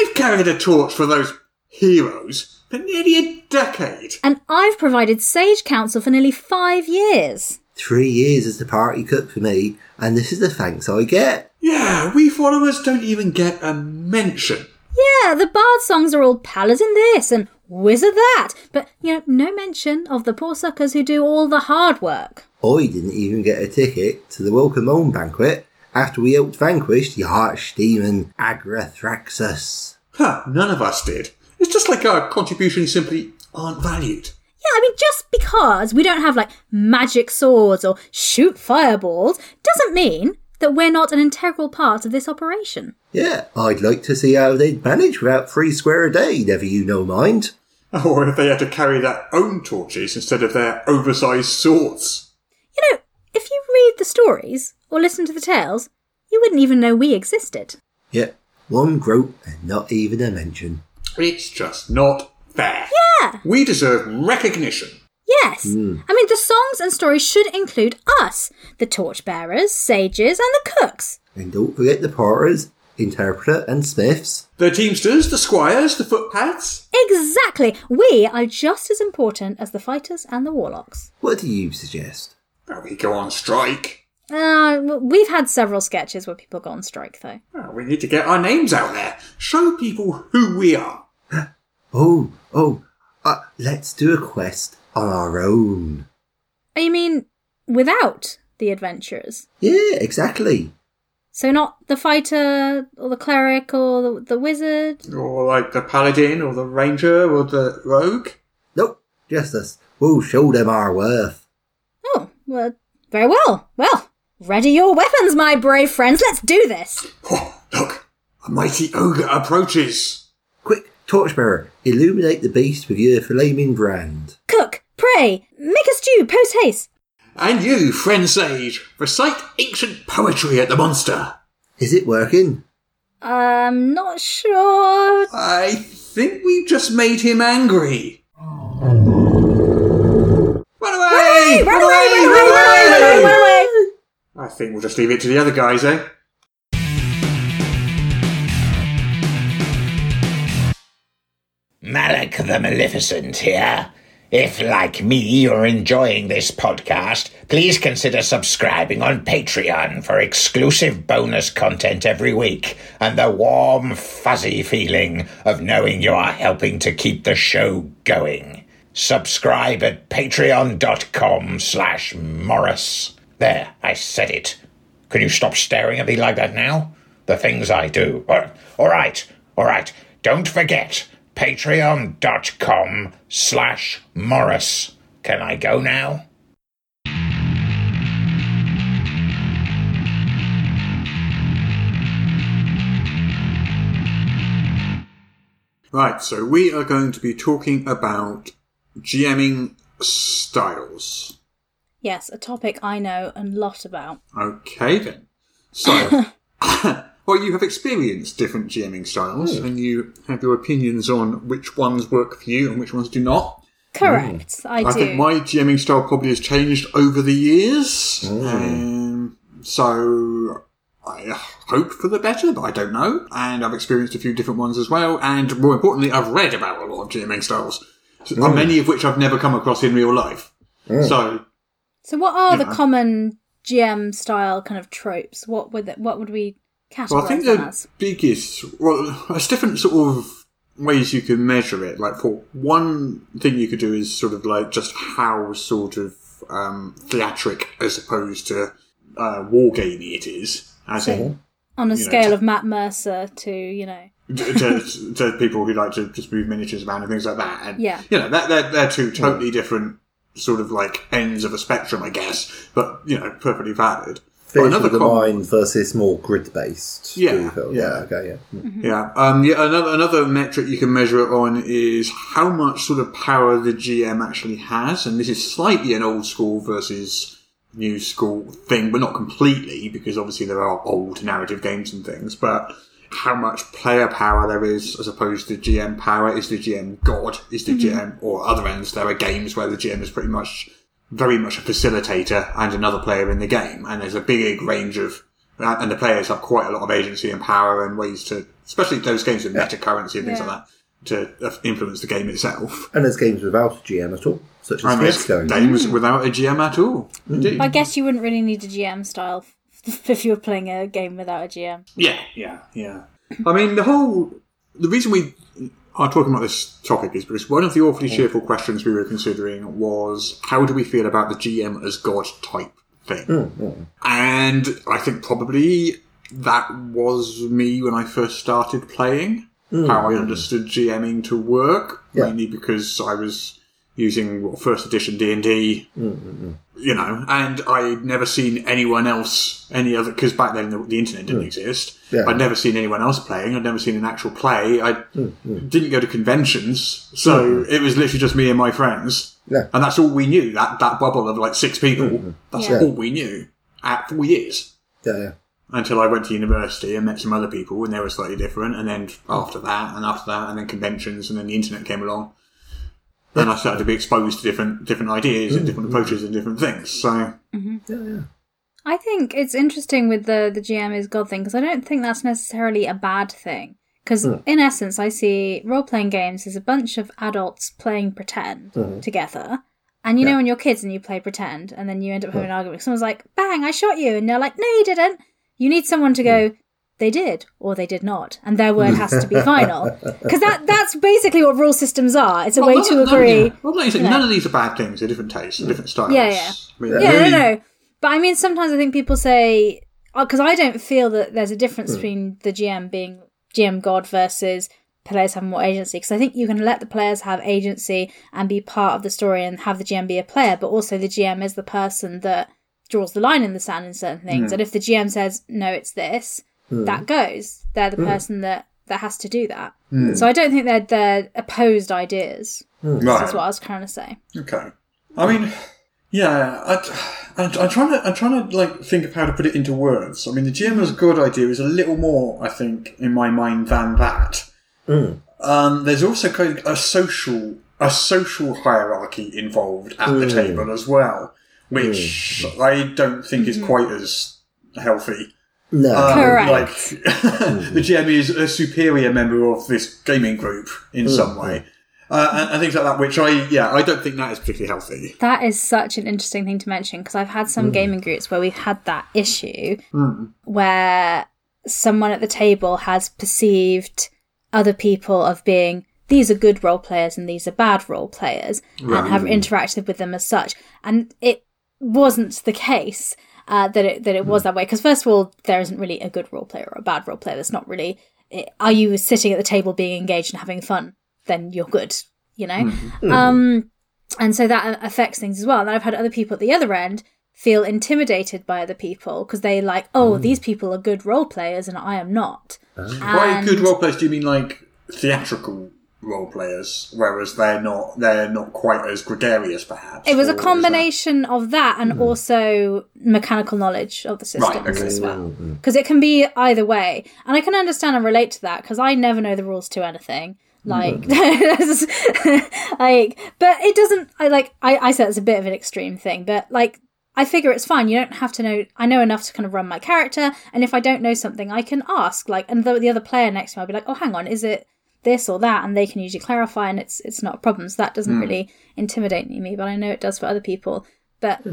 I've carried a torch for those heroes for nearly a decade. And I've provided sage counsel for nearly five years. Three years as the party cook for me, and this is the thanks I get. Yeah, we followers don't even get a mention. Yeah, the bard songs are all paladin this and wizard that, but, you know, no mention of the poor suckers who do all the hard work. I didn't even get a ticket to the welcome home banquet after we helped vanquish the harsh demon Agrathraxus. Huh, none of us did. It's just like our contributions simply aren't valued. Yeah, I mean, just because we don't have, like, magic swords or shoot fireballs doesn't mean that we're not an integral part of this operation. Yeah, I'd like to see how they'd manage without three square a day, never you no mind. Or if they had to carry their own torches instead of their oversized swords. You know, if you read the stories or listen to the tales, you wouldn't even know we existed. Yeah, one grope and not even a mention. It's just not fair. Yeah, We deserve recognition. yes. Hmm. I mean, the songs and stories should include us, the torchbearers, sages, and the cooks. And don't forget the porters, interpreter, and smiths. The teamsters, the squires, the footpads. Exactly. We are just as important as the fighters and the warlocks. What do you suggest? Well, we go on strike. Uh, we've had several sketches where people go on strike, though. Well, we need to get our names out there. Show people who we are. Oh, oh, uh, let's do a quest on our own. Oh, you mean without the adventurers? Yeah, exactly. So not the fighter or the cleric or the, the wizard? Or like the paladin or the ranger or the rogue. Nope, just us. We'll show them our worth. Oh, well, very well. Well, ready your weapons, my brave friends. Let's do this. Oh, look, a mighty ogre approaches. Quick, torchbearer, illuminate the beast with your flaming brand. Cook, pray, make a stew, post haste. And you, friend sage, recite ancient poetry at the monster. Is it working? I'm not sure. I think we've just made him angry. Run away! Run away, run away, run away, run away. I think we'll just leave it to the other guys, eh? Malak the Maleficent here. If, like me, you're enjoying this podcast, please consider subscribing on Patreon for exclusive bonus content every week and the warm, fuzzy feeling of knowing you are helping to keep the show going. Subscribe at patreon.com slash Morrus. There, I said it. Can you stop staring at me like that now? The things I do. All- all right, all right. Don't forget, patreon.com slash Morrus. Can I go now? Right, so we are going to be talking about GMing styles. Yes, a topic I know a lot about. Okay then. So, well, you have experienced different GMing styles, hmm. and you have your opinions on which ones work for you and which ones do not. Correct, hmm. I, do. I think my GMing style probably has changed over the years. Hmm. Um, so I hope for the better, but I don't know. And I've experienced a few different ones as well. And more importantly, I've read about a lot of GMing styles, so- many of which I've never come across in real life. So so, what are the Yeah. common GM style kind of tropes? What would what would we categorize Well, I think the as? biggest, well, there's different sort of ways you can measure it. Like, for one thing you could do is sort of like just how sort of um, theatric as opposed to uh, wargamey it is. As in, On a know, scale t- of Matt Mercer to you know, to, to, to people who like to just move miniatures around and things like that. And, Yeah. you know, that, they're, they're two totally different sort of like ends of a spectrum, I guess, but, you know, perfectly valid. But Theatre of the com- mind versus more grid based. Yeah, yeah, yeah. okay, yeah. Yeah. Um, yeah. Another another metric you can measure it on is how much sort of power the GM actually has, and this is slightly an old school versus new school thing, but not completely because obviously there are old narrative games and things. But how much player power there is as opposed to GM power? Is the GM god? Is the GM or other ends? There are games where the GM is pretty much very much a facilitator and another player in the game, and there's a big range of and the players have quite a lot of agency and power and ways to, especially those games with meta currency and things Yeah. like that, to uh, influence the game itself. And there's games without a GM at all, such as And there's Fiasco. games without a GM at all. Mm. I guess you wouldn't really need a GM style if you were playing a game without a GM. Yeah, yeah, yeah. I mean, the whole the reason we are talking about this topic is because one of the awfully mm. cheerful questions we were considering was how do we feel about the GM as God type thing? Mm, mm, and I think probably that was me when I first started playing. How I understood GMing to work, Yeah. mainly because I was using what, first edition D and D mm-hmm. you know, and I'd never seen anyone else, any other, because back then the, the internet didn't mm. exist. Yeah. I'd never seen anyone else playing. I'd never seen an actual play. I mm-hmm. didn't go to conventions, so mm-hmm. it was literally just me and my friends. Yeah. And that's all we knew. That that bubble of like six people. That's Yeah. all we knew at four years. Yeah, yeah. Until I went to university and met some other people, and they were slightly different. And then after that, and after that, and then conventions, and then the internet came along. Then I started to be exposed to different different ideas and different approaches and different things. So mm-hmm. yeah, yeah. I think it's interesting with the the GM is God thing because I don't think that's necessarily a bad thing. Because hmm. in essence, I see role playing games as a bunch of adults playing pretend hmm. together. And you know, when you're kids and you play pretend, and then you end up having hmm. an argument, someone's like, "Bang! I shot you," and they're like, "No, you didn't." You need someone to go, "They did," or "They did not," and their word has to be final. Because that that's basically what rule systems are. It's a way Well, to none- none- agree. yeah. Well, like you say, none of these are bad things. They're different tastes, they're different styles. Yeah, yeah. I mean, Yeah, really- no, no. But I mean, sometimes I think people say oh, because I don't feel that there's a difference hmm. between the GM being GM God versus players having more agency. Because I think you can let the players have agency and be part of the story and have the GM be a player, but also the GM is the person that draws the line in the sand in certain things. Hmm. And if the GM says no, it's this, Hmm. that goes. They're the hmm. person that that has to do that. Hmm. So I don't think they're they're opposed ideas. Right. That's what I was trying to say. Okay. I mean, yeah, I, I, I'm trying to, I'm trying to like think of how to put it into words. I mean, the GM as good idea is a little more, I think, in my mind than that. Um, there's also kind of a social, a social hierarchy involved at the table as well, which I don't think is mm-hmm. quite as healthy. No. Um, Correct. Like the GM is a superior member of this gaming group in some way, uh, and, and things like that. Which I, yeah, I don't think that is particularly healthy. That is such an interesting thing to mention because I've had some gaming groups where we've had that issue where someone at the table has perceived other people of being these are good role players and these are bad role players and have interacted with them as such. And it wasn't the case uh, that it that it was hmm. that way because first of all, there isn't really a good role player or a bad role player. That's not really. Eh, are you sitting at the table being engaged and having fun? Then you're good. You know. Hmm. Hmm. Um, and so that affects things as well. And I've had other people at the other end feel intimidated by other people because they like, oh, these people are good role players and I am not. By And- good role players, do you mean like theatrical role players, whereas they're not they're not quite as gregarious, perhaps? It was a is combination of that and hmm. also mechanical knowledge of the systems Right, okay. as well. Because it can be either way. And I can understand and relate to that because I never know the rules to anything. Mm. Like, like, but it doesn't. I like. I I said it's a bit of an extreme thing, but like, I figure it's fine. You don't have to know. I know enough to kind of run my character, and if I don't know something, I can ask. Like, and the, the other player next to me, I'll be like, "Oh, hang on, is it this or that?" And they can usually clarify, and it's it's not a problem. So that doesn't hmm. really intimidate me, but I know it does for other people. But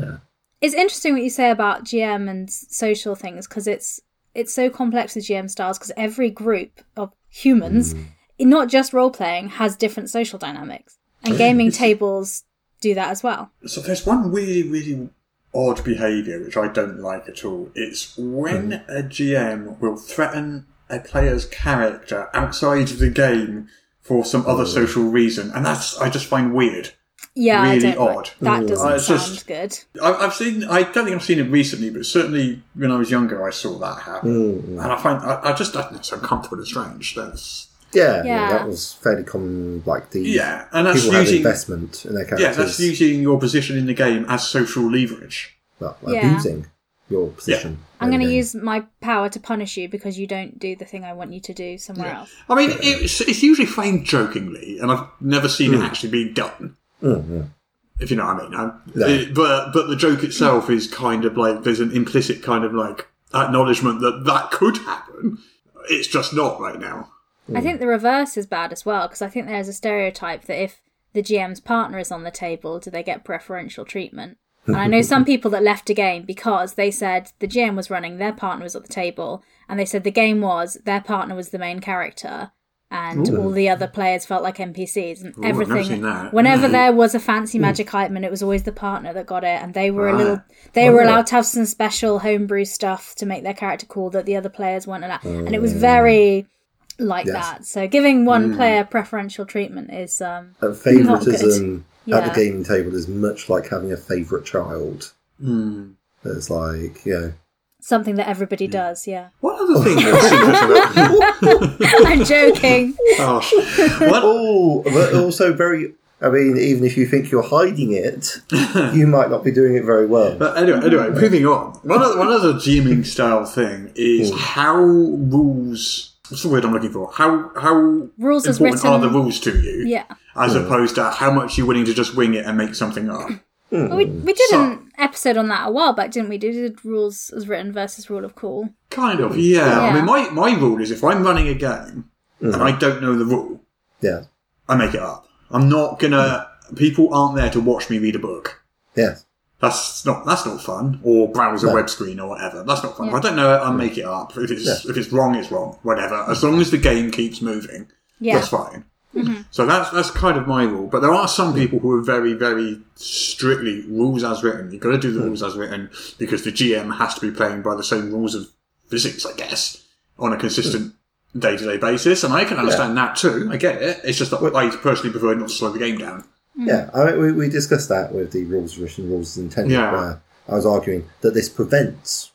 it's interesting what you say about GM and social things because it's it's so complex with GM styles because every group of humans, hmm. not just role playing, has different social dynamics, and oh, gaming tables do that as well. So there's one really, really odd behaviour which I don't like at all. It's when hmm. a GM will threaten a player's character outside of the game for some other social reason, and that's I just find weird. Yeah, I Really don't like- odd. that Uh, doesn't it's sound just- good. I- I've seen. I don't think I've seen it recently, but certainly when I was younger, I saw that happen, and I find I, I just I think it's uncomfortable and strange. That's Yeah, yeah, Yeah. that was fairly common. Like the yeah, and that's people have using investment in their characters. yeah, that's using your position in the game as social leverage. well, Yeah. Abusing your position. I'm going to use my power to punish you because you don't do the thing I want you to do somewhere else. I mean, it's, it's usually framed jokingly, and I've never seen Hmm. it actually being done. If you know what I mean. No. it- but but the joke itself is kind of like there's an implicit kind of like acknowledgement that that could happen. It's just not right now. I think the reverse is bad as well because I think there's a stereotype that if the GM's partner is on the table, do they get preferential treatment? And I know some people that left a game because they said the GM was running, their partner was at the table, and they said the game was their partner was the main character, and all the other players felt like NPCs and never everything. Whenever there was a fancy magic item, and it was always the partner that got it, and they were a little. They Oh, were yeah. allowed to have some special homebrew stuff to make their character cool that the other players weren't allowed, and it was very like Yes. that. So giving one player preferential treatment is um Uh, favoritism Yeah. at the gaming table is much like having a favorite child. Hmm. It's like, you know, something that everybody mm. does. Yeah, One other thing that's interesting about I'm joking. gosh, one, oh, but also very. I mean, even if you think you're hiding it, you might not be doing it very well. But anyway, anyway, mm-hmm. moving on. One of one other GMing style thing is mm. how rules. What's the word I'm looking for? How how Rules as important are the rules to you? Yeah, As hmm. opposed to how much you're willing to just wing it and make something up. Hmm. we we did So- an episode on that a while back, didn't we? We did rules as written versus rule of cool. Kind of, hmm. yeah. I mean, my my rule is if I'm running a game and I don't know the rule, Yeah. I make it up. I'm not gonna. People aren't there to watch me read a book. Yes. That's not that's not fun. Or browse a No. web screen or whatever. That's not fun. Yeah. I don't know it, I make it up. If it's if it's wrong, it's wrong. Whatever. As long as the game keeps moving, Yeah, that's fine. Mm-hmm. So that's that's kind of my rule. But there are some people who are very very strictly rules as written. You've got to do the rules as written because the GM has to be playing by the same rules of physics, I guess, on a consistent day to day basis. And I can understand that too. I get it. It's just that I personally prefer not to slow the game down. Yeah, I mean, we, we discussed that with the rules of written, rules intended, Yeah. where I was arguing that this prevents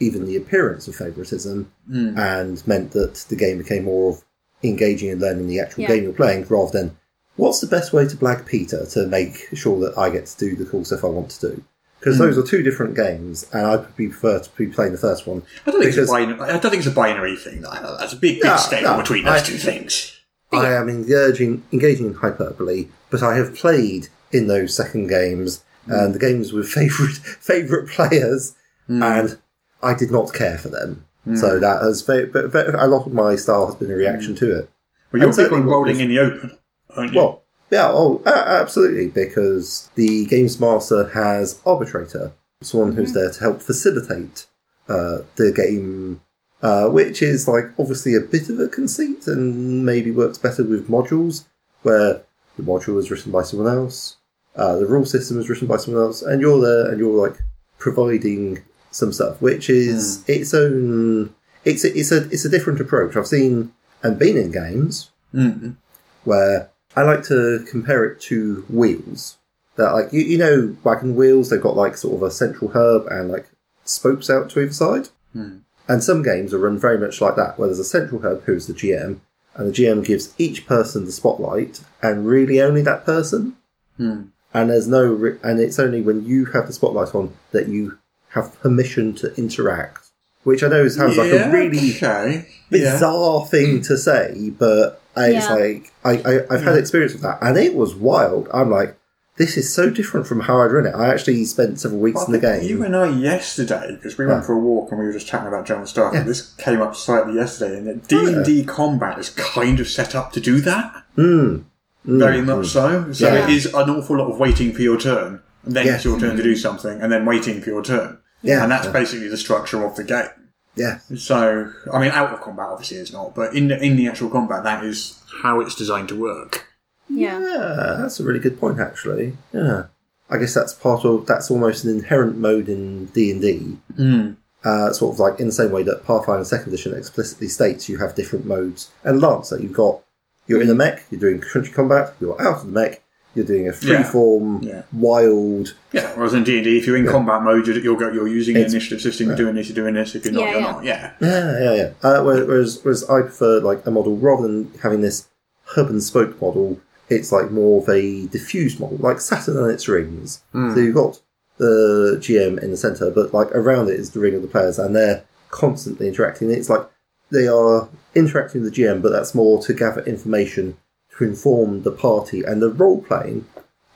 even the appearance of favoritism Hmm. and meant that the game became more of engaging and learning the actual Yeah. game you're playing rather than what's the best way to blag Peter to make sure that I get to do the cool stuff I want to do. Because Hmm. those are two different games, and I prefer to be playing the first one. I don't think it's a binary. I don't think it's a binary thing. That's a big, big No, scale no, between those I- two things. I am engaging engaging in hyperbole, but I have played in those second games hmm. and the games with favorite favorite players, hmm. and I did not care for them. Hmm. So that has but, a lot of my style has been a reaction to it. Well, you're big on rolling was- in the open, aren't you? Well, yeah, oh, absolutely, because the games master has arbitrator, someone who's there to help facilitate uh, the game, uh, which is like obviously a bit of a conceit and maybe works better with modules, where the module is written by someone else, uh, the rule system is written by someone else, and you're there and you're like providing some stuff, which is its own. It's a, it's a it's a different approach. I've seen and been in games Mm. where I like to compare it to wheels. That like you, you know, like in wheels, they've got like sort of a central hub and like spokes out to either side. And some games are run very much like that, where there's a central hub who's the GM, and the GM gives each person the spotlight, and really only that person. Hmm. And there's no, re- and it's only when you have the spotlight on that you have permission to interact. Which I know sounds like a really okay. Yeah. bizarre thing to say, but it's Yeah. like I, I I've had experience with that, and it was wild. I'm like, this is so different from how I'd run it. I actually spent several weeks I in the game. You and I yesterday, because we went Yeah. for a walk and we were just chatting about John Stark. Yeah. and This came up slightly yesterday, and D and D combat is kind of set up to do that. Mm, Very much so. So Yeah. it is an awful lot of waiting for your turn, and then it's your turn to do something, and then waiting for your turn. Yeah. and that's basically the structure of the game. yeah, So, I mean, out of combat obviously it's not, but in the, in the actual combat, that is how it's designed to work. Yeah. yeah, that's a really good point, actually. Yeah, I guess that's part of that's almost an inherent mode in D and D. Mm. Uh, sort of like in the same way that Pathfinder Second Edition explicitly states you have different modes. And Lancer, you've got you're in a mech, you're doing country combat, you're out of the mech, you're doing a Yeah. freeform, Yeah. wild. Yeah, whereas in D and D, if you're in combat mode, you're you're, go- you're using the It's- initiative system. You're doing this. You're doing this. If you're not, Yeah, you're yeah. not. Yeah. Yeah, yeah, yeah. Uh, whereas- whereas, whereas I prefer like a model rather than having this hub and spoke model. It's like more of a diffused model, like Saturn and its rings. Hmm. So you've got the GM in the center, but like around it is the ring of the players, and they're constantly interacting. It's like they are interacting with the GM, but that's more to gather information to inform the party and the role playing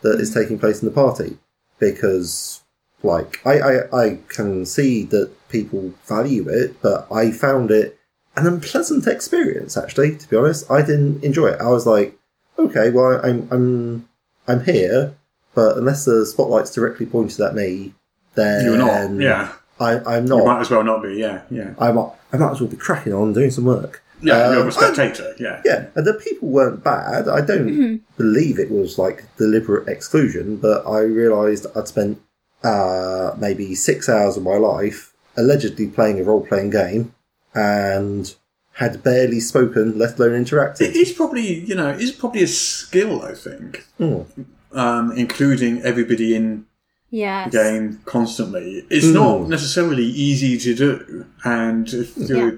that is hmm. taking place in the party. Because, like, I, I, I can see that people value it, but I found it an unpleasant experience. Actually, to be honest, I didn't enjoy it. I was like, okay, well, I'm I'm I'm here, but unless the spotlight's directly pointed at me, then You're not. Yeah. I, I'm You might as well not be. Yeah. Yeah. I might I might as well be cracking on doing some work. Yeah. Um, you're a spectator. Yeah. Yeah, and the people weren't bad. I don't believe it was like deliberate exclusion, but I realised I'd spent uh, maybe six hours of my life allegedly playing a role playing game and had barely spoken, let alone interacted. is probably, you know, it's probably a skill, I think, Hmm. um, including everybody in Yes. the game constantly. It's Hmm. not necessarily easy to do, and if you're, Yeah.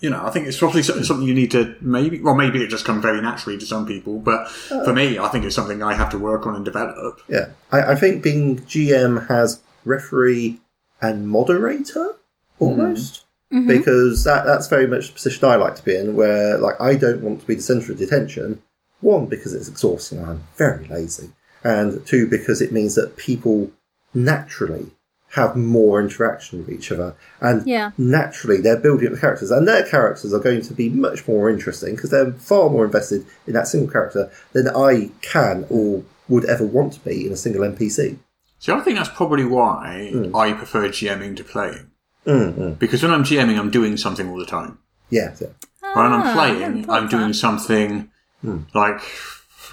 you know, I think it's probably something you need to maybe, well, maybe it just comes very naturally to some people, but for me, I think it's something I have to work on and develop. Yeah, I, I think being GM has referee and moderator almost. Because that, that's very much the position I like to be in, where like I don't want to be the centre of detention. One, because it's exhausting and I'm very lazy. And two, because it means that people naturally have more interaction with each other. And Yeah. naturally they're building up characters. And their characters are going to be much more interesting because they're far more invested in that single character than I can or would ever want to be in a single NPC. So I think that's probably why Hmm. I prefer GMing to playing. Mm-mm. Because when I'm GMing, I'm doing something all the time. Yeah, yeah. When Ah, I'm playing, I'm doing that. something Hmm. like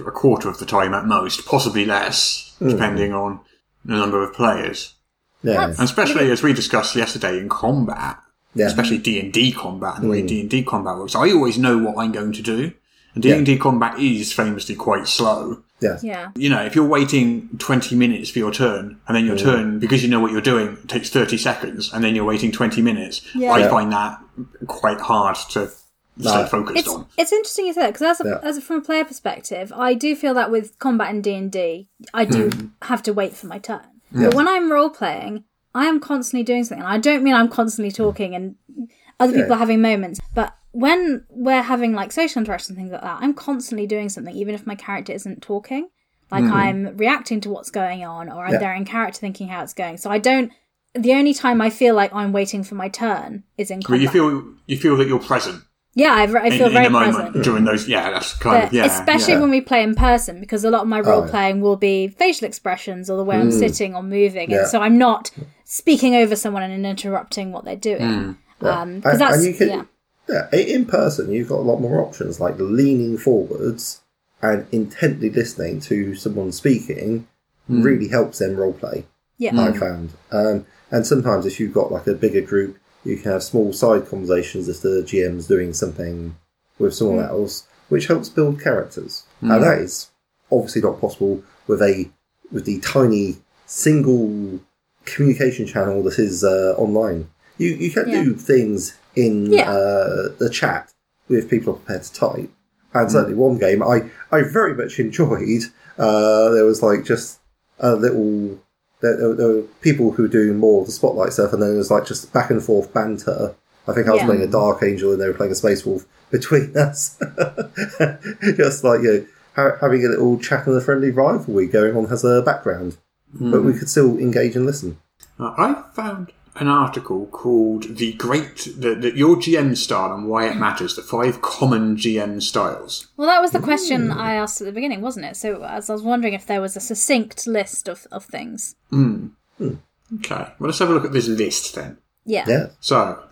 a quarter of the time at most, possibly less, Hmm. depending on the number of players. Yeah. And especially as we discussed yesterday in combat, Yeah. especially D and D combat and the Hmm. way D and D combat works, I always know what I'm going to do. And D and D combat is famously quite slow. Yeah. Yeah. You know, if you're waiting 20 minutes for your turn, and then your Hmm. turn, because you know what you're doing, takes 30 seconds, and then you're waiting 20 minutes, Yeah. I Yeah. find that quite hard to stay focused It's on. it's interesting you say that because as, a, Yeah. as a, from a player perspective, I do feel that with combat in D and D, I do Hmm. have to wait for my turn. But when I'm role playing, I am constantly doing something. And I don't mean I'm constantly talking and other people Yeah. are having moments, but when we're having like social interaction and things like that, I'm constantly doing something, even if my character isn't talking. Like I'm reacting to what's going on, or I'm Yeah. there in character thinking how it's going. So I don't. The only time I feel like I'm waiting for my turn is in But combat. you feel you feel that you're present yeah, I, I feel in very the moment present. during those. Yeah, that's kind But of yeah. especially yeah. when we play in person, because a lot of my role Oh, yeah. playing will be facial expressions or the way I'm sitting or moving, Yeah. and so I'm not speaking over someone and interrupting what they're doing. Hmm. Um, 'cause And- that's and you can, yeah, yeah, in person, you've got a lot more options, like leaning forwards and intently listening to someone speaking really helps them roleplay. yeah, I found, um, and sometimes if you've got like a bigger group, you can have small side conversations if the GM's doing something with someone else, which helps build characters. And that is obviously not possible with a with the tiny single communication channel that is uh, online. You you can do things in Yeah. uh, the chat with people prepared to type. And certainly one game I, I very much enjoyed. Uh, there was like just a little there, there, there were people who were doing more of the spotlight stuff, and then there was like just back and forth banter. I think I was Yeah. playing a Dark Angel, and they were playing a Space Wolf between us. just like you know, ha- having a little chat and a friendly rivalry going on as a background, but we could still engage and listen. Uh, I found an article called "The Great the, the, Your GM Style and Why It Matters: The Five Common GM Styles." Well, that was the question I asked at the beginning, wasn't it? So, as I was wondering if there was a succinct list of, of things. Mm. Mm. Okay, well, let's have a look at this list then. Yeah. Yeah, So,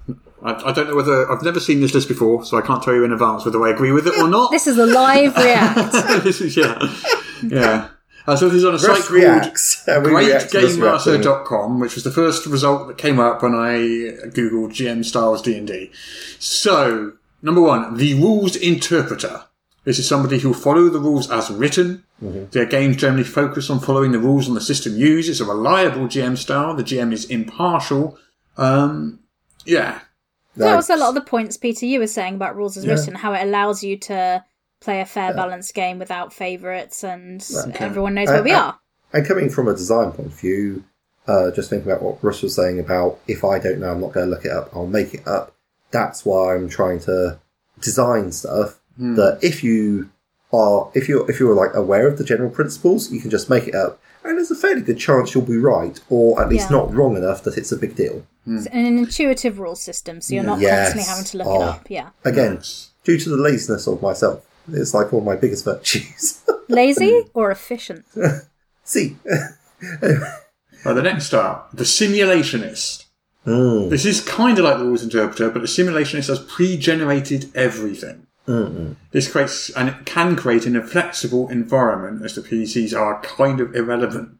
I, I don't know whether I've never seen this list before, so I can't tell you in advance whether I agree with it or not. This is a live react. this is yeah, yeah. Uh, so this is on a site Russ called reacts. and we react to Russ reacting. greatgamemaster.com, which was the first result that came up when I googled GM Styles D&D. So, number one, the rules interpreter. This is somebody who'll follow the rules as written. Their games generally focus on following the rules on the system used. It's a reliable GM style. The GM is impartial. Um, yeah. That was a lot of the points, Peter, you were saying about rules as Yeah. written, how it allows you to play a fair, balanced game without favourites and everyone knows where we Uh, uh, are. And coming from a design point of view, uh, just thinking about what Russ was saying about if I don't know, I'm not going to look it up, I'll make it up. That's why I'm trying to design stuff that if you are, if you're, if you're like aware of the general principles, you can just make it up. And there's a fairly good chance you'll be right, or at least Yeah. not wrong enough that it's a big deal. It's an intuitive rule system, so you're not Yes. constantly having to look Oh. it up. Yeah. Again, due to the laziness of myself, it's like one of my biggest virtues. Lazy or efficient? See, Right, the next star, the simulationist. Mm. This is kind of like the rules interpreter, but the simulationist has pre-generated everything. This creates and it can create an inflexible environment as the PCs are kind of irrelevant.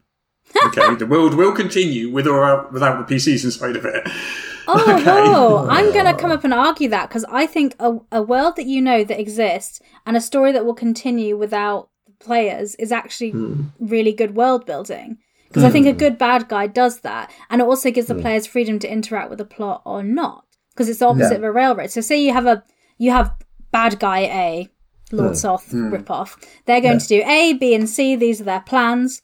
Okay, the world will continue with or without the PCs inside of it. Oh, whoa. I'm going to come up and argue that because I think a, a world that you know that exists and a story that will continue without players is actually really good world building. Because I think a good bad guy does that. And it also gives the players freedom to interact with the plot or not. Because it's the opposite of a railroad. So say you have a you have bad guy A, Lord Soth ripoff. They're going to do A, B, and C. These are their plans.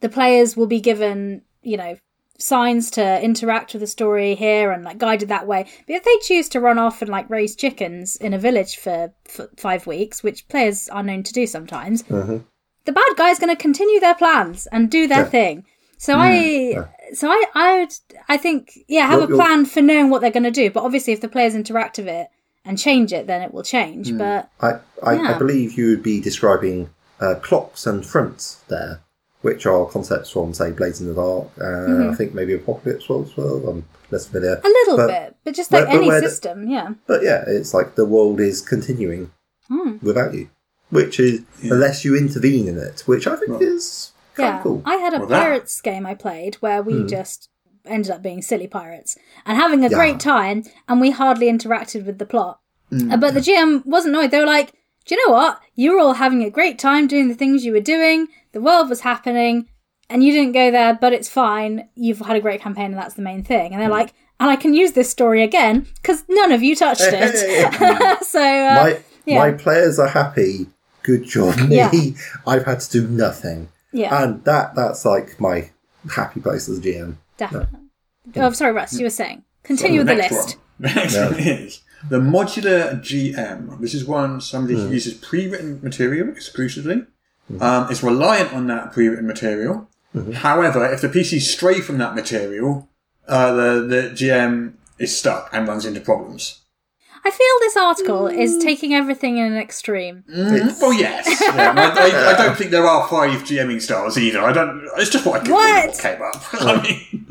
The players will be given, you know, signs to interact with the story here and like guided that way. But if they choose to run off and like raise chickens in a village for, for five weeks, which players are known to do sometimes, uh-huh. the bad guy's going to continue their plans and do their thing. So mm. I, so I, I would, I think, yeah, have You're- a you're- plan for knowing what they're going to do. But obviously, if the players interact with it and change it, then it will change. Mm. But I, I, I believe you would be describing uh, clocks and fronts there, which are concepts from, say, Blades in the Dark. Uh, I think maybe Apocalypse World as well. I'm less familiar. Mm-hmm. a little But- bit, but just but- like but any where the- system, yeah. But yeah, it's like the world is continuing Hmm. without you, which is unless you intervene in it, which I think is kind Yeah, of cool. I had a Well, that- pirates game I played where we just ended up being silly pirates and having a great time, and we hardly interacted with the plot. Uh, but the GM wasn't annoyed. They were like, "Do you know what? You were all having a great time doing the things you were doing. The world was happening, and you didn't go there, but it's fine. You've had a great campaign, and that's the main thing." And they're like, "And I can use this story again because none of you touched it." so uh, my yeah. my players are happy. Good job, me. Yeah. I've had to do nothing, yeah, and that that's like my happy place as GM. definitely. Oh, sorry, Russ. You were saying. Continue with the next list. One. Next one is the modular GM. This is one somebody who uses pre-written material exclusively. Um, it's reliant on that pre-written material. However, if the PCs stray from that material, uh, the the GM is stuck and runs into problems. I feel this article is taking everything in an extreme. Oh yes, yeah, I, I, I don't think there are five GMing styles either. I don't. It's just what I What? what came up. I mean,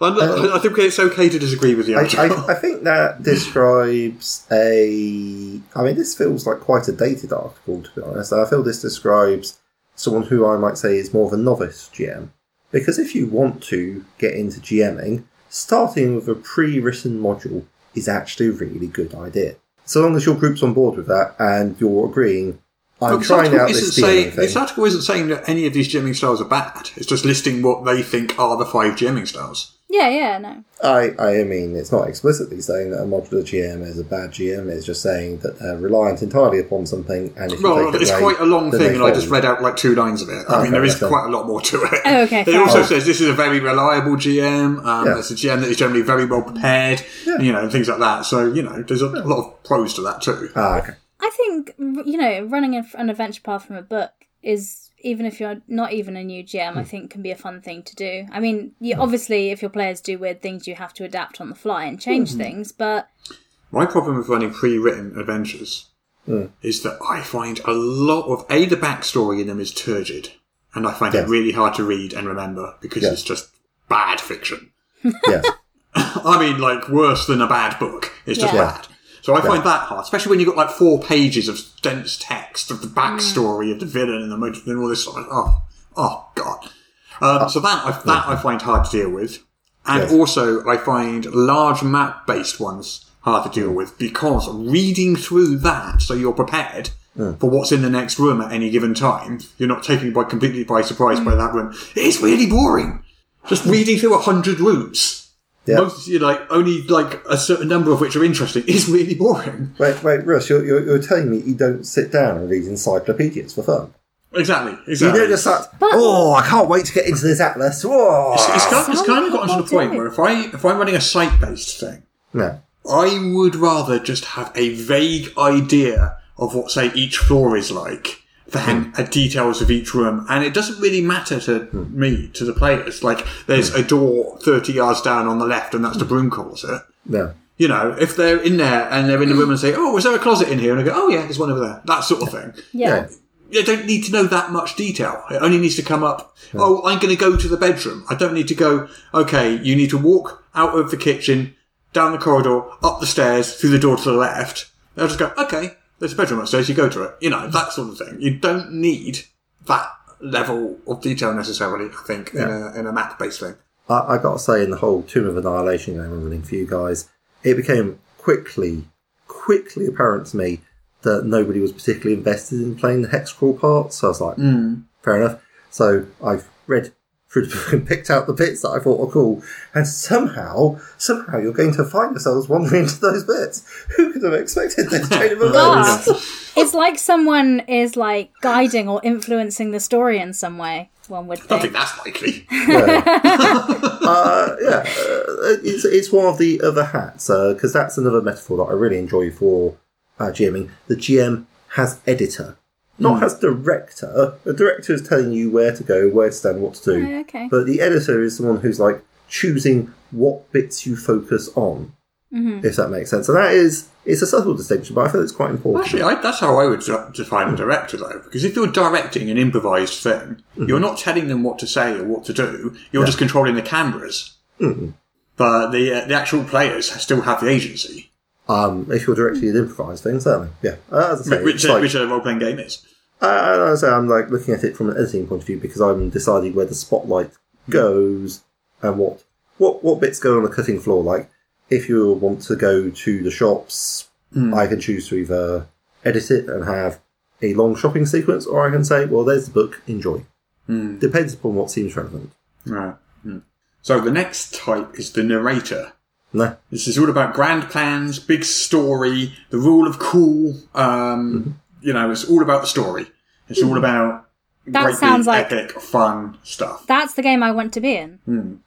I, uh, I think it's okay to disagree with the I. I, I think that describes a. I mean, this feels like quite a dated article, to be honest. I feel this describes someone who I might say is more of a novice GM. Because if you want to get into GMing, starting with a pre written module is actually a really good idea. So long as your group's on board with that and you're agreeing, I'm trying out this saying- This article isn't saying that any of these GMing styles are bad. It's just listing what they think are the five GMing styles. Yeah, yeah, no. I, I mean, it's not explicitly saying that a modular GM is a bad GM. It's just saying that they're reliant entirely upon something, and if you Well, take it it's away, quite a long thing, and I just read out like two lines of it. I Oh, mean, there is okay. quite a lot more to it. Oh, okay, It fair also enough. says this is a very reliable GM. Um, Yeah. It's a GM that is generally very well prepared. Yeah. You know, and things like that. So you know, there's a lot of pros to that too. Ah, okay. I think you know running an an adventure path from a book is even if you're not even a new GM, I hmm. think can be a fun thing to do. I mean, you, hmm. obviously, if your players do weird things, you have to adapt on the fly and change hmm. things. But My problem with running pre-written adventures is that I find a lot of a the backstory in them is turgid, and I find Yes. it really hard to read and remember because Yes. it's just bad fiction. Yes. I mean, like worse than a bad book. It's just Yeah. bad. So I find that hard, especially when you've got like four pages of dense text of the backstory of the mm. villain and the motive and all this. Sort of, oh, oh god. Um, so that I, that I find hard to deal with, and Yes. also I find large map based ones hard to deal mm. with because reading through that so you're prepared mm. for what's in the next room at any given time. You're not taken by completely by surprise by that room. It's really boring. Just reading through a hundred rooms Yeah. most you know, like only like a certain number of which are interesting is really boring. Wait, wait, Russ, you're, you're, you're telling me you don't sit down and read encyclopedias for fun? Exactly, You don't just start, oh, I can't wait to get into this atlas. Whoa. it's, it's kind, it's kind of gotten to the point where if I if I'm running a site based thing, No. I would rather just have a vague idea of what say each floor is like than hmm. uh, details of each room, and it doesn't really matter to hmm. me, to the players. Like, there's hmm. a door 30 yards down on the left, and that's the broom closet. Yeah. You know, if they're in there and they're in the room and say, "Oh, was there a closet in here?" and I go, "Oh yeah, there's one over there," that sort of thing. Yeah. You don't need to know that much detail. It only needs to come up. Oh, I'm going to go to the bedroom. I don't need to go. Okay, you need to walk out of the kitchen, down the corridor, up the stairs, through the door to the left. They'll just go. Okay, there's a bedroom upstairs. You go to it. You know that sort of thing. You don't need that level of detail necessarily. I think in a in a map based thing. I, I got to say, in the whole Tomb of Annihilation game I'm running for you guys, it became quickly, quickly apparent to me that nobody was particularly invested in playing the hex crawl part. So I was like, mm. fair enough. So I've read through the book and picked out the bits that I thought were cool. And somehow, somehow you're going to find yourselves wandering into those bits. Who could have expected this chain of events? But it's like someone is like guiding or influencing the story in some way. One would Think. I think. think that's likely. uh, yeah, uh, it's, it's one of the other hats because that's another metaphor that I really enjoy for uh, GMing. The GM has editor, not as director. The director is telling you where to go, where to stand, what to do. Oh, okay. But the editor is someone who's like choosing what bits you focus on, if that makes sense. And that is it's a subtle distinction, but I feel it's quite important. Actually, I, that's how I would define a director, though. Because if you're directing an improvised thing, you're not telling them what to say or what to do. You're just controlling the cameras. But the uh, the actual players still have the agency, um, if you're directing an improvised thing, certainly, yeah. Uh, as I say, which, uh, like- which a role playing game is. As I say, I'm like looking at it from an editing point of view because I'm deciding where the spotlight goes and what what what bits go on the cutting floor. Like, if you want to go to the shops, I can choose to either edit it and have a long shopping sequence, or I can say, well, there's the book, enjoy. Depends upon what seems relevant. Right. Hmm. So the next type is the narrator. No, This is all about grand plans, big story, the rule of cool. Um, You know, it's all about the story. It's all about That great sounds big, like- epic, fun stuff. That's the game I want to be in.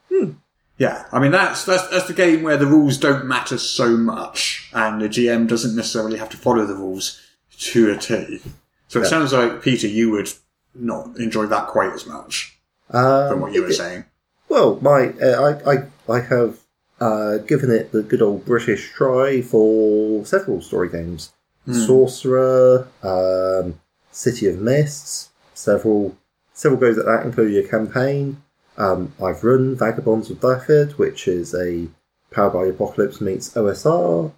Yeah, I mean that's that's that's the game where the rules don't matter so much, and the GM doesn't necessarily have to follow the rules to a T. So it sounds like Peter, you would not enjoy that quite as much um, from what you were saying. Well, my uh, I, I I have uh, given it the good old British try for several story games: Sorcerer, um, City of Mists, several several goes at that, including a campaign. Um, I've run Vagabonds of Blackford, which is a Power by Apocalypse meets OSR.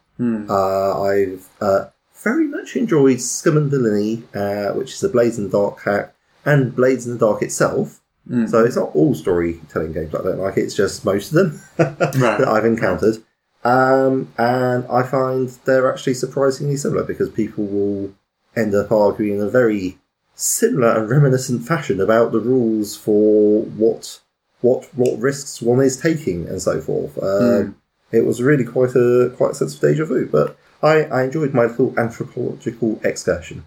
Uh, I've uh, very much enjoyed Scum and Villainy, uh, which is a Blades in the Dark hack, and Blades in the Dark itself. So it's not all storytelling games I don't like, it's just most of them Right. that I've encountered. Um, and I find they're actually surprisingly similar because people will end up arguing in a very similar and reminiscent fashion about the rules for what what what risks one is taking and so forth. Um, It was really quite a quite a sense of deja vu, but I, I enjoyed my little anthropological excursion.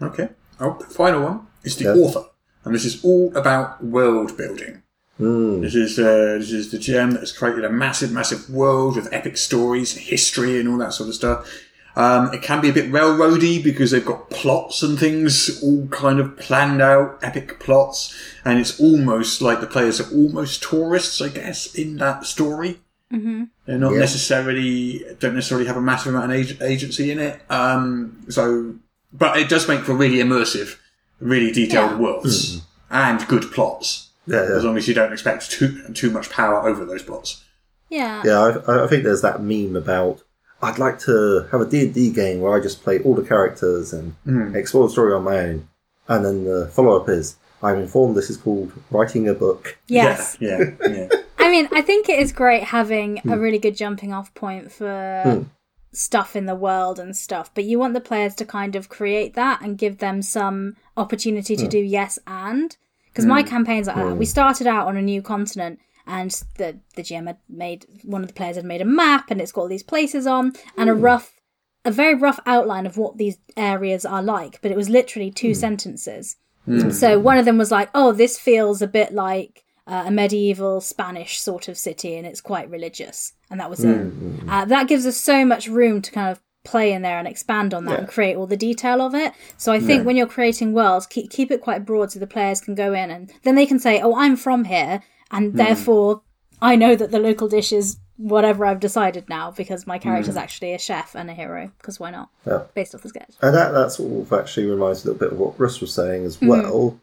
Okay. Oh, the final one is the Yeah. author, and this is all about world building. This is uh, this is the GM that has created a massive, massive world with epic stories, and history, and all that sort of stuff. Um, it can be a bit railroady because they've got plots and things all kind of planned out, epic plots, and it's almost like the players are almost tourists, I guess, in that story. Mm-hmm. They're not Yeah. necessarily don't necessarily have a massive amount of ag- agency in it. Um, so, but it does make for really immersive, really detailed Yeah. worlds and good plots Yeah, as long as you don't expect too too much power over those plots. Yeah. Yeah, I, I think there's that meme about I'd like to have a D&D game where I just play all the characters and hmm. explore the story on my own. And then the follow-up is, I'm informed this is called writing a book. Yes. Yeah, yeah, yeah. I mean, I think it is great having a hmm. really good jumping off point for hmm. stuff in the world and stuff, but you want the players to kind of create that and give them some opportunity to do yes and. Because my mm. campaigns like that. We mm. started out on a new continent and the, the GM had made, one of the players had made a map and it's got all these places on and a mm. rough, a very rough outline of what these areas are like, but it was literally two sentences. So one of them was like, "Oh, this feels a bit like uh, a medieval Spanish sort of city, and it's quite religious." And that was it. Uh, that gives us so much room to kind of play in there and expand on that Yeah. and create all the detail of it. So I think Yeah. when you're creating worlds, keep keep it quite broad so the players can go in and then they can say, "Oh, I'm from here," and Hmm. therefore I know that the local dish is whatever I've decided now because my Hmm. character's actually a chef and a hero. Because why not? Yeah. Based off the sketch. And that, that sort of actually reminds a little bit of what Russ was saying as well,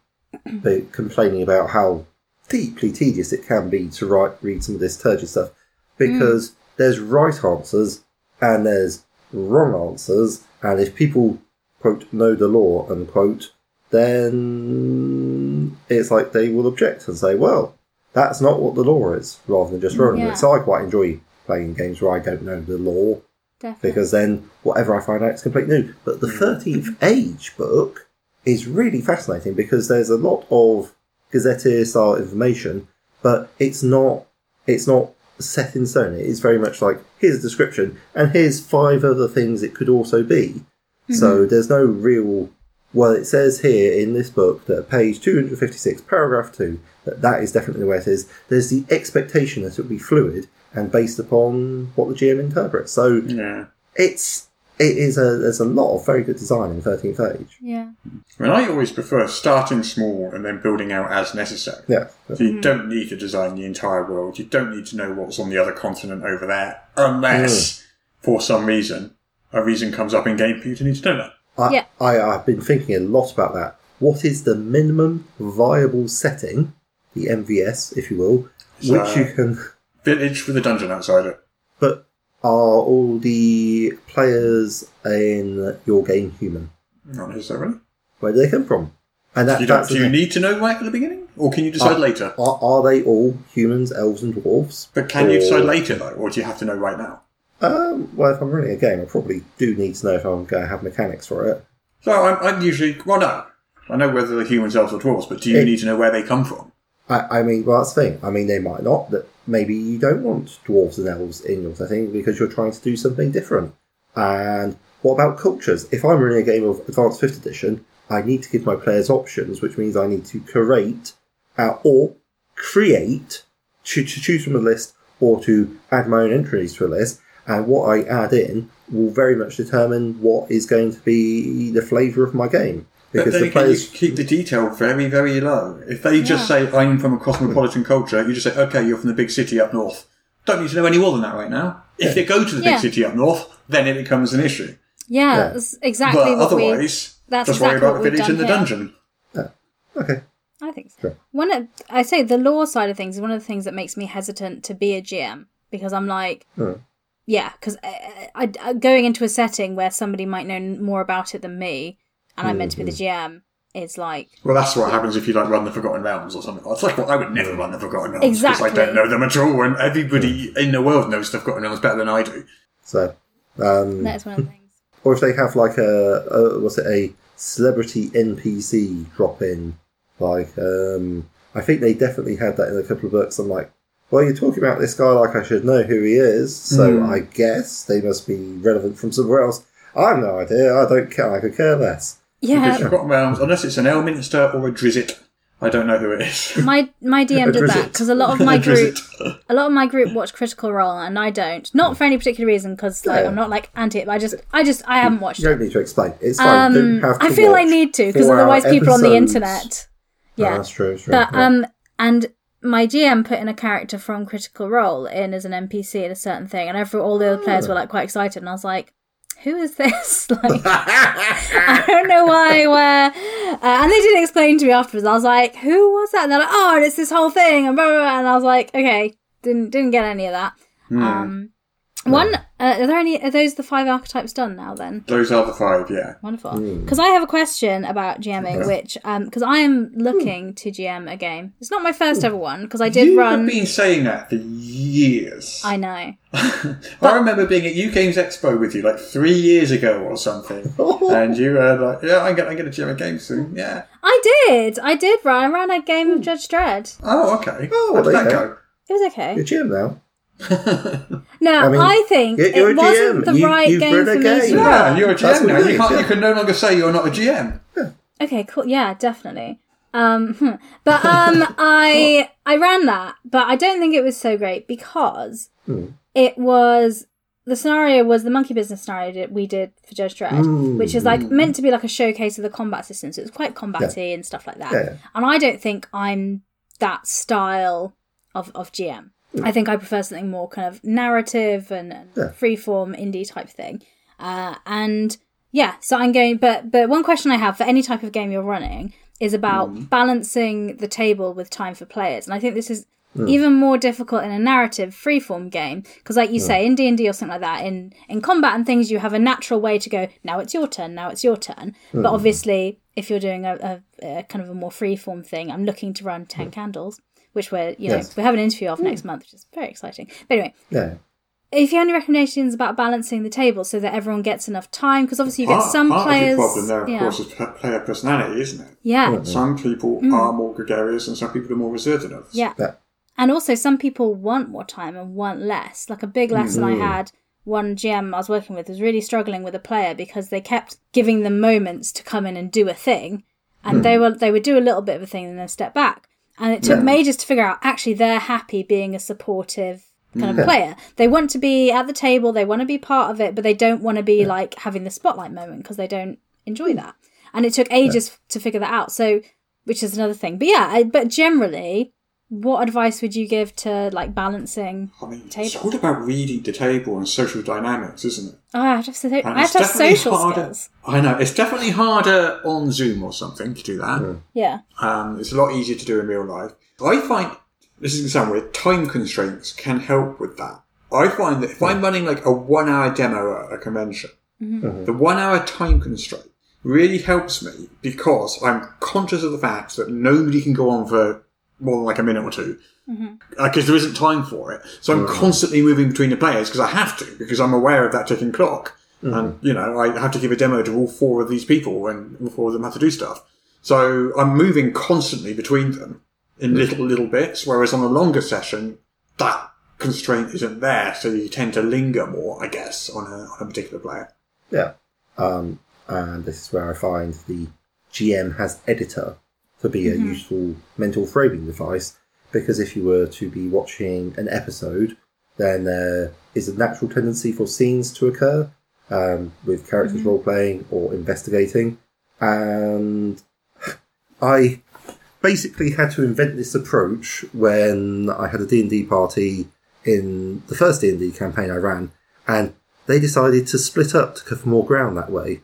but complaining about how deeply tedious it can be to write, read some of this turgid stuff, because there's right answers and there's wrong answers, and if people, quote, know the law, unquote, then it's like they will object and say, well, that's not what the law is, rather than just running Yeah. it. So I quite enjoy playing games where I don't know the law, Definitely. because then whatever I find out is completely new. But the mm. 13th Age book is really fascinating because there's a lot of Gazetteer style information, but it's not it's not set in stone. It is very much like here's a description and here's five other things it could also be. So mm-hmm. there's no real well, it says here in this book that page 256, paragraph 2, that that is definitely the way it is. There's the expectation that it will be fluid and based upon what the GM interprets. So Yeah. it's it is a there's a lot of very good design in Thirteenth Age. yeah. I mean, I always prefer starting small and then building out as necessary. Yeah, So you don't need to design the entire world. You don't need to know what's on the other continent over there, unless, mm. for some reason, a reason comes up in game for you to need to know that. I, Yeah. I I've been thinking a lot about that. What is the minimum viable setting, the MVS, if you will, So- which you uh, can? Village with a dungeon outside it. But are all the players in your game human? Not necessarily. Where do they come from? And that, You don't, that's do you need to know right at the beginning? Or can you decide Uh, later? Are, are they all humans, elves, and dwarves? But can you decide later, though? Or do you have to know right now? Um, well, if I'm running a game, I probably do need to know if I'm going to have mechanics for it. So I'm, I'm usually, well, no. I know whether they're humans, elves, or dwarves, but do you It- need to know where they come from? I, I mean, well, that's the thing. I mean, they might not. That maybe you don't want dwarves and elves in your setting because you're trying to do something different. And what about cultures? If I'm running a game of Advanced Fifth Edition, I need to give my players options, which means I need to curate uh, or create to, to choose from a list or to add my own entries to a list. And what I add in will very much determine what is going to be the flavour of my game. But Because then the again, you players keep the detail very, very low. If they just Yeah. say, I'm from a cosmopolitan culture, you just say, okay, you're from the big city up north. Don't need to know any more than that right now. If they go to the Yeah. big city up north, then it becomes an issue. Yeah, Yeah. that's exactly but what we. otherwise, that's just exactly worry about the village and the dungeon. okay. I think so. Sure. One of, I say the law side of things is one of the things that makes me hesitant to be a GM because I'm like, yeah, because uh, I, I, I- going into a setting where somebody might know more about it than me, and I'm meant to be the Mm-hmm. GM, It's like, Well, that's what happens if you like run the Forgotten Realms or something. It's like, well, I would never run the Forgotten Realms because I don't know them at all, and everybody in the world knows the Forgotten Realms better than I do. So, um, that's one of the things. or if they have like a, a what's it a celebrity NPC drop in, like um, I think they definitely had that in a couple of books. I'm like, well, you're talking about this guy like I should know who he is, so Hmm. I guess they must be relevant from somewhere else. I have no idea. I don't care. I could care less. Because Yeah, Forgotten Realms, unless it's an Elminster or a Drizzt, I don't know who it is. my my DM did that because a lot of my group, a lot of my group watch Critical Role, and I don't. Not for any particular reason, because like Yeah. I'm not like anti it. But I just, I just, I haven't watched You don't need to explain. It's fine. Um, don't have to I feel I need to because four-hour otherwise people on the internet. Oh, Yeah, that's true. True. but Yeah. um, and my GM put in a character from Critical Role in as an NPC in a certain thing, and every all the other players were like quite excited, and I was like, "Who is this?" like, I don't know why. Where, uh, and they didn't explain to me afterwards. I was like, "Who was that?" And they're like, "Oh, and it's this whole thing," and blah blah. blah. And I was like, "Okay, didn't didn't get any of that." Um, one, uh, are there any? Are those the five archetypes done now? Then Those are the five, yeah. Wonderful. Because I have a question about GMing, which um, because I am looking to GM a game. It's not my first ever one because I did run you run. have been saying that for years. I know. I remember being at UK Games Expo with you like three years ago or something, and you were like, "Yeah, I'm going to get a GM a game soon." Yeah. I did. I did run. I ran a game of Judge Dredd. Oh, okay. Oh, How did there that you go? It was okay. You're GM now. No, I I, think you're- you're it a wasn't the You- right game for me game. to Yeah, Yeah, run. you're a That's GM now. You is, can't. yeah. You can no longer say you're not a GM. Okay, cool. Yeah, definitely. Um, hmm. but um, I I ran that, but I don't think it was so great because Hmm. it was the scenario was the monkey business scenario that we did for Judge Dredd, which is like meant to be like a showcase of the combat systems. It was quite combaty and stuff like that. Yeah, yeah. And I don't think I'm that style of, of GM. I think I prefer something more kind of narrative and, Yeah. freeform indie type thing. Uh, and yeah, so I'm going. But but one question I have for any type of game you're running is about hmm. balancing the table with time for players, and I think this is hmm. even more difficult in a narrative freeform game because, like you hmm. say, in D and D or something like that, in in combat and things, you have a natural way to go. Now it's your turn. Now it's your turn. But obviously, if you're doing a, a, a kind of a more freeform thing, I'm looking to run ten candles. Which we're, you know, Yes. we have an interview of hmm. next month, which is very exciting. But anyway, Yeah. if you have any recommendations about balancing the table so that everyone gets enough time, because obviously you get Part- some part players. of the problem there, of yeah, course, is player personality, isn't it? yeah, Some people hmm. are more gregarious and some people are more reserved than others. Mm. yeah. Yeah. And also, some people want more time and want less. Like a big hmm. lesson I had, one GM I was working with was really struggling with a player because they kept giving them moments to come in and do a thing, and they were they would do a little bit of a thing and then step back. And it took me ages to figure out actually they're happy being a supportive kind of mm. player. They want to be at the table, they want to be part of it, but they don't want to be like having the spotlight moment because they don't enjoy mm. that. And it took ages to figure that out. So, which is another thing. But yeah, I, but generally, what advice would you give to like balancing? I mean, it's all about reading the table and social dynamics, isn't it? Oh, I have to, so- I have it's to have definitely social harder- skills. I know it's definitely harder on Zoom or something to do that. Yeah. Um, it's a lot easier to do in real life. I find this is going to sound weird. Time constraints can help with that. I find that if I'm running like a one-hour demo at a convention, Mm-hmm. the one-hour time constraint really helps me because I'm conscious of the fact that nobody can go on for more than like a minute or 2 Mm-hmm. because there isn't time for it. So I'm constantly moving between the players because I have to because I'm aware of that ticking clock. And you know, I have to give a demo to all four of these people, and all four of them have to do stuff. So I'm moving constantly between them in little little bits. Whereas on a longer session, that constraint isn't there, so you tend to linger more, I guess, on a on a particular player. Yeah. Um, and this is where I find the GM has editor to be a useful mental framing device because if you were to be watching an episode, then there is a natural tendency for scenes to occur um, with characters role playing or investigating. And I basically had to invent this approach when I had a D&D party in the first D&D campaign I ran, and they decided to split up to cover more ground that way.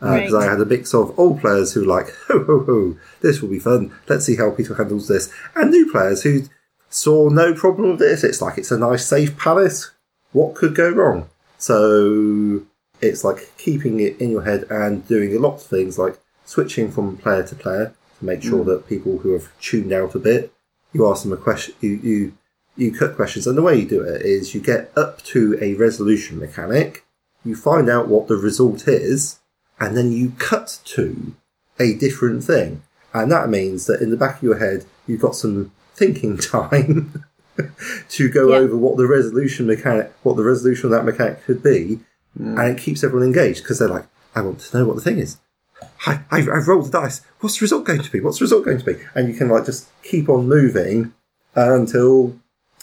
Uh, because Right. I had a mix of old players who like, ho ho ho, this will be fun. Let's see how Peter handles this, and new players who saw no problem with this. It's like it's a nice, safe palace. What could go wrong? So it's like keeping it in your head and doing a lot of things like switching from player to player to make sure hmm. that people who have tuned out a bit, you ask them a question, you, you you cut questions, and the way you do it is you get up to a resolution mechanic, you find out what the result is, and then you cut to a different thing. And that means that in the back of your head, you've got some thinking time to go Yeah. over what the resolution mechanic, what the resolution of that mechanic could be, and it keeps everyone engaged because they're like, I want to know what the thing is. I, I, I've rolled the dice. What's the result going to be? What's the result going to be? And you can like just keep on moving uh, until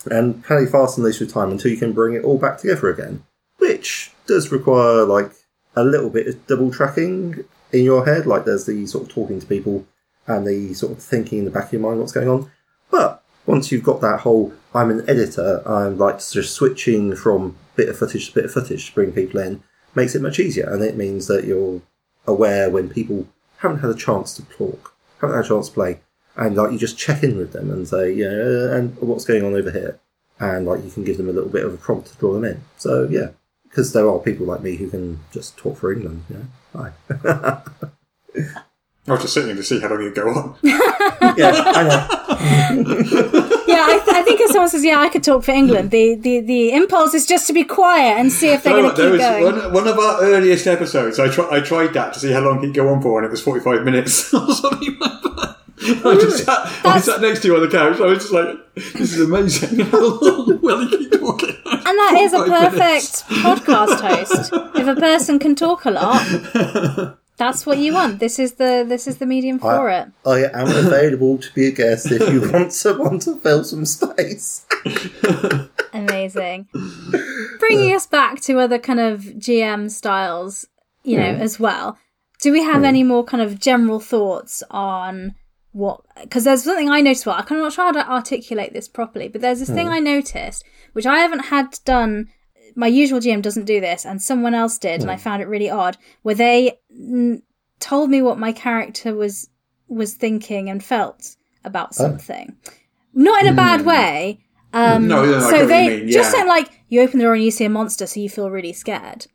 and play fast and loose with time until you can bring it all back together again, which does require like a little bit of double tracking in your head. Like there's the sort of talking to people and the sort of thinking in the back of your mind what's going on. But once you've got that whole, I'm an editor, I'm like just switching from bit of footage to bit of footage to bring people in, makes it much easier. And it means that you're aware when people haven't had a chance to talk, haven't had a chance to play, and like you just check in with them and say, yeah, and what's going on over here, and like you can give them a little bit of a prompt to draw them in. So yeah, because there are people like me who can just talk for England. Yeah, hi. I was just sitting here to see how long you go on. yeah, I know. Yeah, I, th- I think if someone says, "Yeah, I could talk for England," the, the, the impulse is just to be quiet and see if they're No, going to there keep was going. one, one of our earliest episodes. I, try, I tried that to see how long he'd go on for, and it was forty-five minutes or something like that. I just sat, I sat next to you on the couch. I was just like, "This is amazing! How long will he keep talking?" And that is a perfect minutes. podcast host. If a person can talk a lot, that's what you want. This is the this is the medium for it. I am available to be a guest if you want someone to fill some space. Amazing. But bringing us back to other kind of GM styles, you know, hmm. as well. Do we have hmm. any more kind of general thoughts on what? Because there's something I noticed. Well, I'm not sure how to articulate this properly, but there's this thing I noticed which I haven't had done. My usual GM doesn't do this, and someone else did, and I found it really odd. Where they mm, told me what my character was was thinking and felt about something, not in a bad way. Um, No, so they mean, just said like you open the door and you see a monster, so you feel really scared,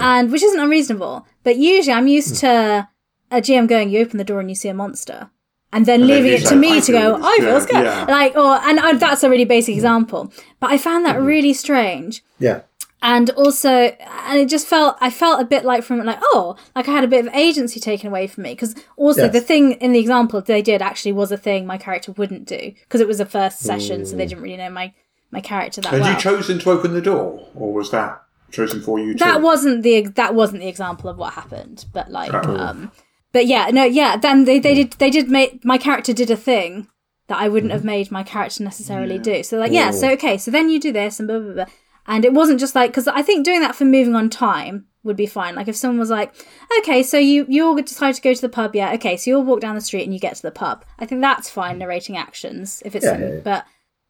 and which isn't unreasonable. But usually, I'm used to a GM going, "You open the door and you see a monster," and then then leaving it to me "I to go, "I feel scared," scared," yeah. like, or and that's a really basic mm. example. But I found that mm-hmm. really strange Yeah. and also and it just felt i felt a bit like from like oh like i had a bit of agency taken away from me because also Yes. the thing in the example they did actually was a thing my character wouldn't do because it was a first session so they mm. didn't really know my my character that Had well you chosen to open the door, or was that chosen for you? that too? wasn't the that wasn't the example of what happened but like um but yeah no yeah then they, they hmm. did they did make my character did a thing that i wouldn't hmm. have made my character necessarily do. So like yeah so okay so then you do this and blah blah blah. And it wasn't just like because i think doing that for moving on time would be fine. Like if someone was like okay so you you all decide to go to the pub yeah okay so you all walk down the street and you get to the pub. I think that's fine narrating actions if it's Yeah, yeah, yeah. but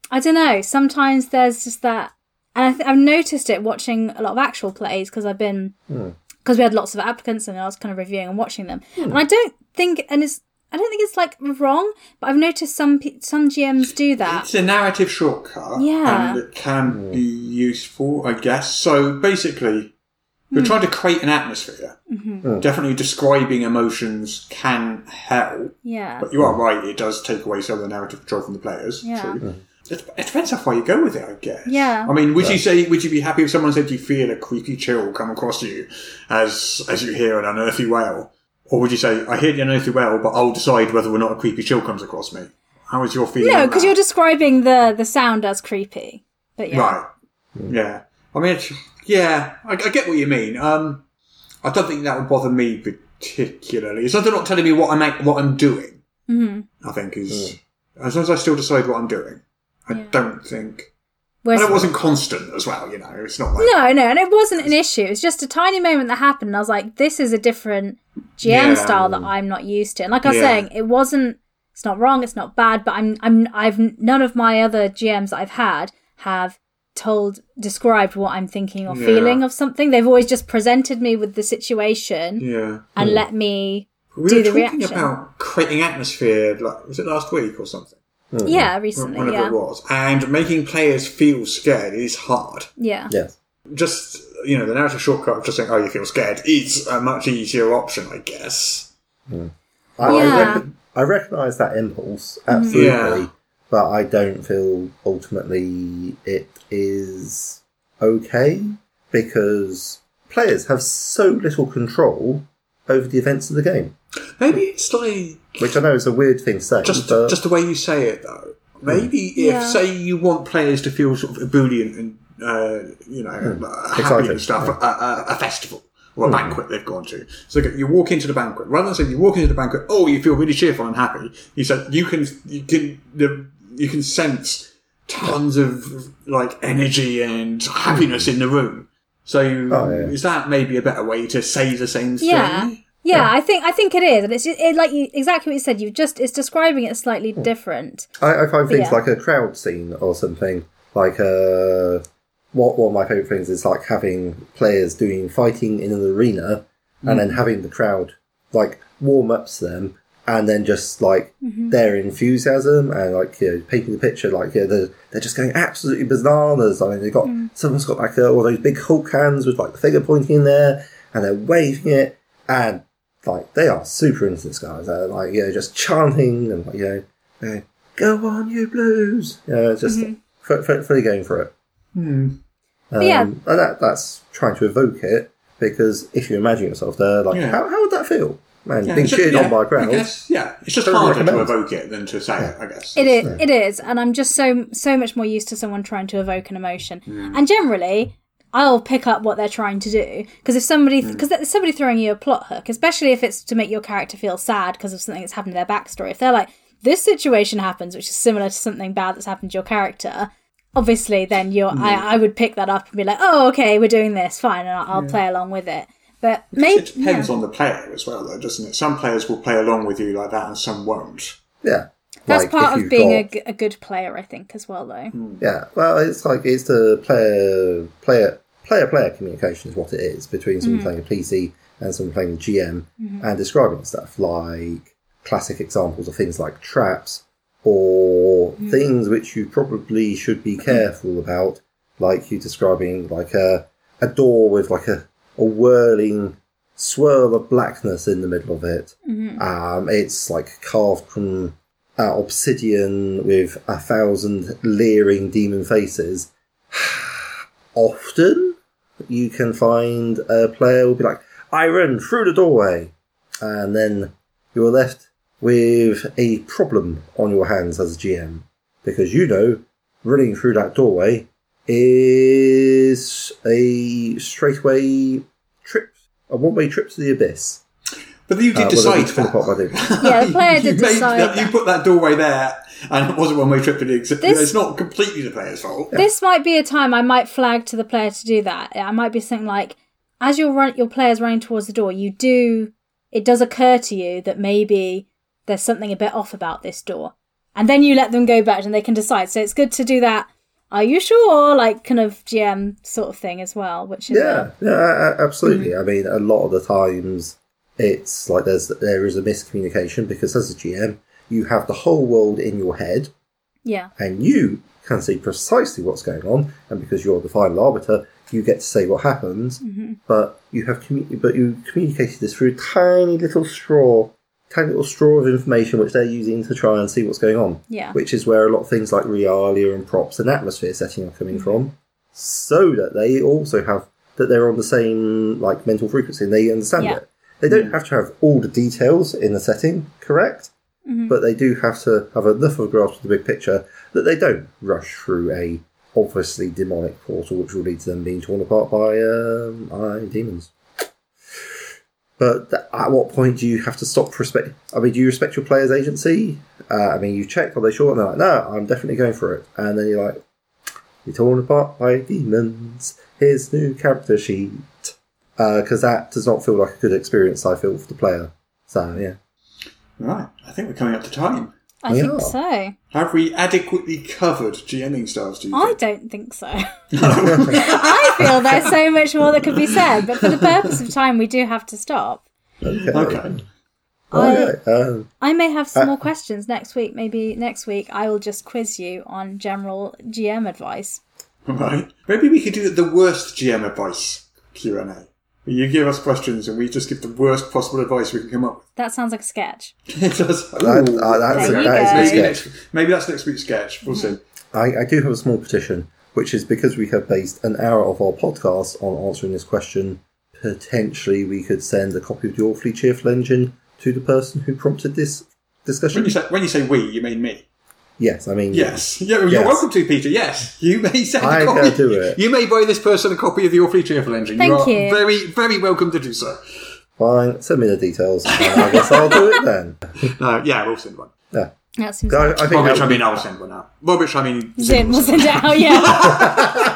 i don't know sometimes there's just that and I th- I've noticed it watching a lot of actual plays because I've been hmm. Because we had lots of applicants and I was kind of reviewing and watching them. And I don't think, and it's I don't think it's like wrong, but I've noticed some some GMs do that. It's a narrative shortcut. Yeah. And it can be useful, I guess. So basically, you're Hmm. trying to create an atmosphere. Mm-hmm. Definitely describing emotions can help. Yeah, But you are right, it does take away some of the narrative control from the players. Yeah. True. It, it depends how far you go with it, I guess. Yeah. I mean, would you say, would you be happy if someone said you feel a creepy chill come across you as as you hear an unearthly wail? Or would you say, I hear the unearthly wail, but I'll decide whether or not a creepy chill comes across me? How is your feeling? no, because you're describing the the sound as creepy. But yeah, Right. Yeah. I mean, it's, yeah, I, I get what you mean. Um, I don't think that would bother me particularly. It's not they're not telling me what I'm what I'm doing. Mm-hmm. I think is as long as I still decide what I'm doing. I don't think. Whereas- And it wasn't constant as well. You know, it's not like No, no, and it wasn't an issue. It was just a tiny moment that happened. And I was like, this is a different GM Yeah. style that I'm not used to. And like I was Yeah. saying, it wasn't. It's not wrong. It's not bad. But I'm. I'm. I've none of my other GMs that I've had have told described what I'm thinking or Yeah. feeling of something. They've always just presented me with the situation yeah. and hmm. let me We do were the talking reaction. about creating atmosphere. Like was it last week or something? Mm-hmm. yeah, recently. Whenever Yeah, it was, and making players feel scared is hard. yeah, Yes. just you know the narrative shortcut of just saying oh you feel scared is a much easier option i guess mm. I, Yeah. I, rec- I recognise that impulse, mm-hmm. absolutely, Yeah. but I don't feel ultimately it is okay because players have so little control over the events of the game, maybe it's like which I know is a weird thing to say, just but just the way you say it though. Maybe hmm. if Yeah. say you want players to feel sort of ebullient and uh, you know hmm. uh, happy Excited, and stuff hmm. yeah. a, a, a festival or a banquet they've gone to. So you walk into the banquet. Rather than saying you walk into the banquet oh you feel really cheerful and happy you said you can you can the, you can sense tons of like energy and happiness in the room. So Oh, yeah. is that maybe a better way to say the same yeah. Thing Yeah, I think I think it is, and it's just, it, like you, exactly what you said. You just it's describing it slightly different. I, I find things Yeah. like a crowd scene or something like uh, what one of my favourite things is like having players doing fighting in an arena and then having the crowd like warm up to them and then just like their enthusiasm and like you know painting the picture like yeah they're, they're just going absolutely bananas. I mean they got someone's got like uh, all those big Hulk hands with like the finger pointing in there and they're waving it and like they are super into this guys. They're like you know just chanting and like you know go on you blues. You know, just mm-hmm. fu- fu- fully going for it. Hmm. Um, yeah. and that that's trying to evoke it because if you imagine yourself there, like Yeah. how, how would that feel? Man, Yeah, being it's just- cheered yeah, on by a crowd. Guess, yeah, it's just Don't harder to evoke it than to say it. I guess It is, it is, and I'm just so so much more used to someone trying to evoke an emotion. Hmm. And generally, I'll pick up what they're trying to do because if somebody because there's somebody throwing you a plot hook, especially if it's to make your character feel sad because of something that's happened to their backstory. If they're like this situation happens, which is similar to something bad that's happened to your character. obviously then you're Hmm. I, I would pick that up and be like, oh okay, we're doing this, fine, and I'll, I'll play along with it. But maybe It depends on the player as well, though, doesn't it? Some players will play along with you like that, and some won't. Yeah. That's Like, part of being a, got- g- a good player, I think, as well, though. Hmm. Yeah, well, it's like it's the player player player player communication is what it is between someone hmm. playing a PC and someone playing a GM mm-hmm. and describing stuff like classic examples of things like traps or hmm. things which you probably should be careful about, like you describing like a a door with like a a whirling swirl of blackness in the middle of it. Mm-hmm. Um, it's like carved from obsidian with a thousand leering demon faces. Often, you can find a player will be like, "I run through the doorway," and then you are left with a problem on your hands as a GM because you know running through that doorway is a straightaway trip, a one-way trip to the abyss. But you did Uh, decide that's Philip that. Pop, I. Yeah, the player you did made decide that- You put that doorway there, and it wasn't one way trip to the exit. This- It's not completely the player's fault. This might be a time I might flag to the player to do that. I might be saying like, as your run, your player's running towards the door, you do. It does occur to you that maybe there's something a bit off about this door, and then you let them go back and they can decide. So it's good to do that. Are you sure? Like kind of GM sort of thing as well, which is Yeah, yeah, a- a- absolutely. I mean, a lot of the times it's like there's there is a miscommunication because as a GM, you have the whole world in your head, yeah, and you can see precisely what's going on, and because you're the final arbiter, you get to say what happens. Mm-hmm. But you have commu- but you communicated this through a tiny little straw, tiny little straw of information which they're using to try and see what's going on. Yeah. which is where a lot of things like realia and props and atmosphere setting are coming mm-hmm. from, so that they also have that they're on the same like mental frequency and they understand Yeah. it. They don't have to have all the details in the setting correct, but they do have to have enough of a grasp of the big picture that they don't rush through a obviously demonic portal which will lead to them being torn apart by um, demons. But th- at what point do you have to stop respect? I mean, do you respect your player's agency? Uh, I mean, you check, are they sure? And they're like, no, I'm definitely going for it. And then you're like, you're torn apart by demons. Here's new character sheet. Because that does not feel like a good experience, I feel, for the player. So, yeah. Right, I think we're coming up to time. I We think are. so. Have we adequately covered GMing styles? Do you I think? don't think so. I feel there's so much more that could be said, but for the purpose of time, we do have to stop. Okay. Okay. Okay. Um, I may have some Uh, more questions next week. Maybe next week I will just quiz you on general GM advice. Right. Maybe we could do the worst GM advice Q and A. You give us questions and we just give the worst possible advice we can come up with. That sounds like a sketch. it does. that, uh, that's There a, that is maybe, sketch. next, maybe that's next week's sketch. We'll see. I, I do have a small petition, which is because we have based an hour of our podcast on answering this question. Potentially, we could send a copy of the Awfully Cheerful Engine to the person who prompted this discussion. When you say when you say we, you mean me. Yes, I mean Yes. Yeah, you're Yes. welcome to, Peter. Yes. You may send a I copy. can do it. You may buy this person a copy of the Awfully Cheerful Engine. Thank you are you. very, very welcome to do so. Fine, send me the details. and I guess I'll do it then. No, yeah, we'll send one. Yeah, That seems. I, I like think By that which I would mean be- I'll send one out. By which I mean Zin, we'll send it out. Yeah.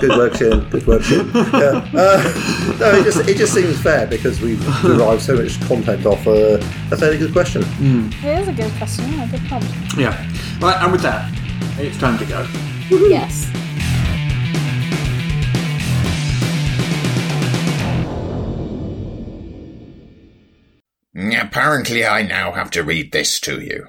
good work, Shin. Good work, Shin. Yeah. Uh, no, it just it just seems fair because we derive so much content off a, That's a fairly good question. it is a good question. Yeah, good prompt. Yeah. Right, and with that, it's time to go. Yes. Apparently, I now have to read this to you.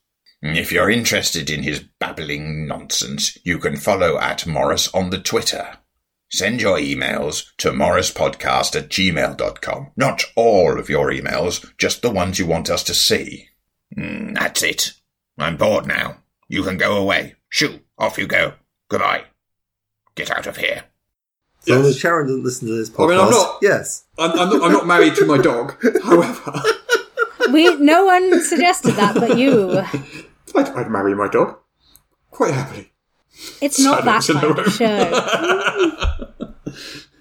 If you're interested in his babbling nonsense, you can follow at Morrus on the Twitter. Send your emails to morruspodcast at gmail.com. Not all of your emails, just the ones you want us to see. Mm, that's it. I'm bored now. You can go away. Shoo, off you go. Goodbye. Get out of here. Yes. Sharon doesn't listen to this podcast. I mean, I'm not. Yes. I'm, I'm, not, I'm not married to my dog, however. we, no one suggested that but you. I'd, I'd marry my dog quite happily. It's not Silence that kind of show.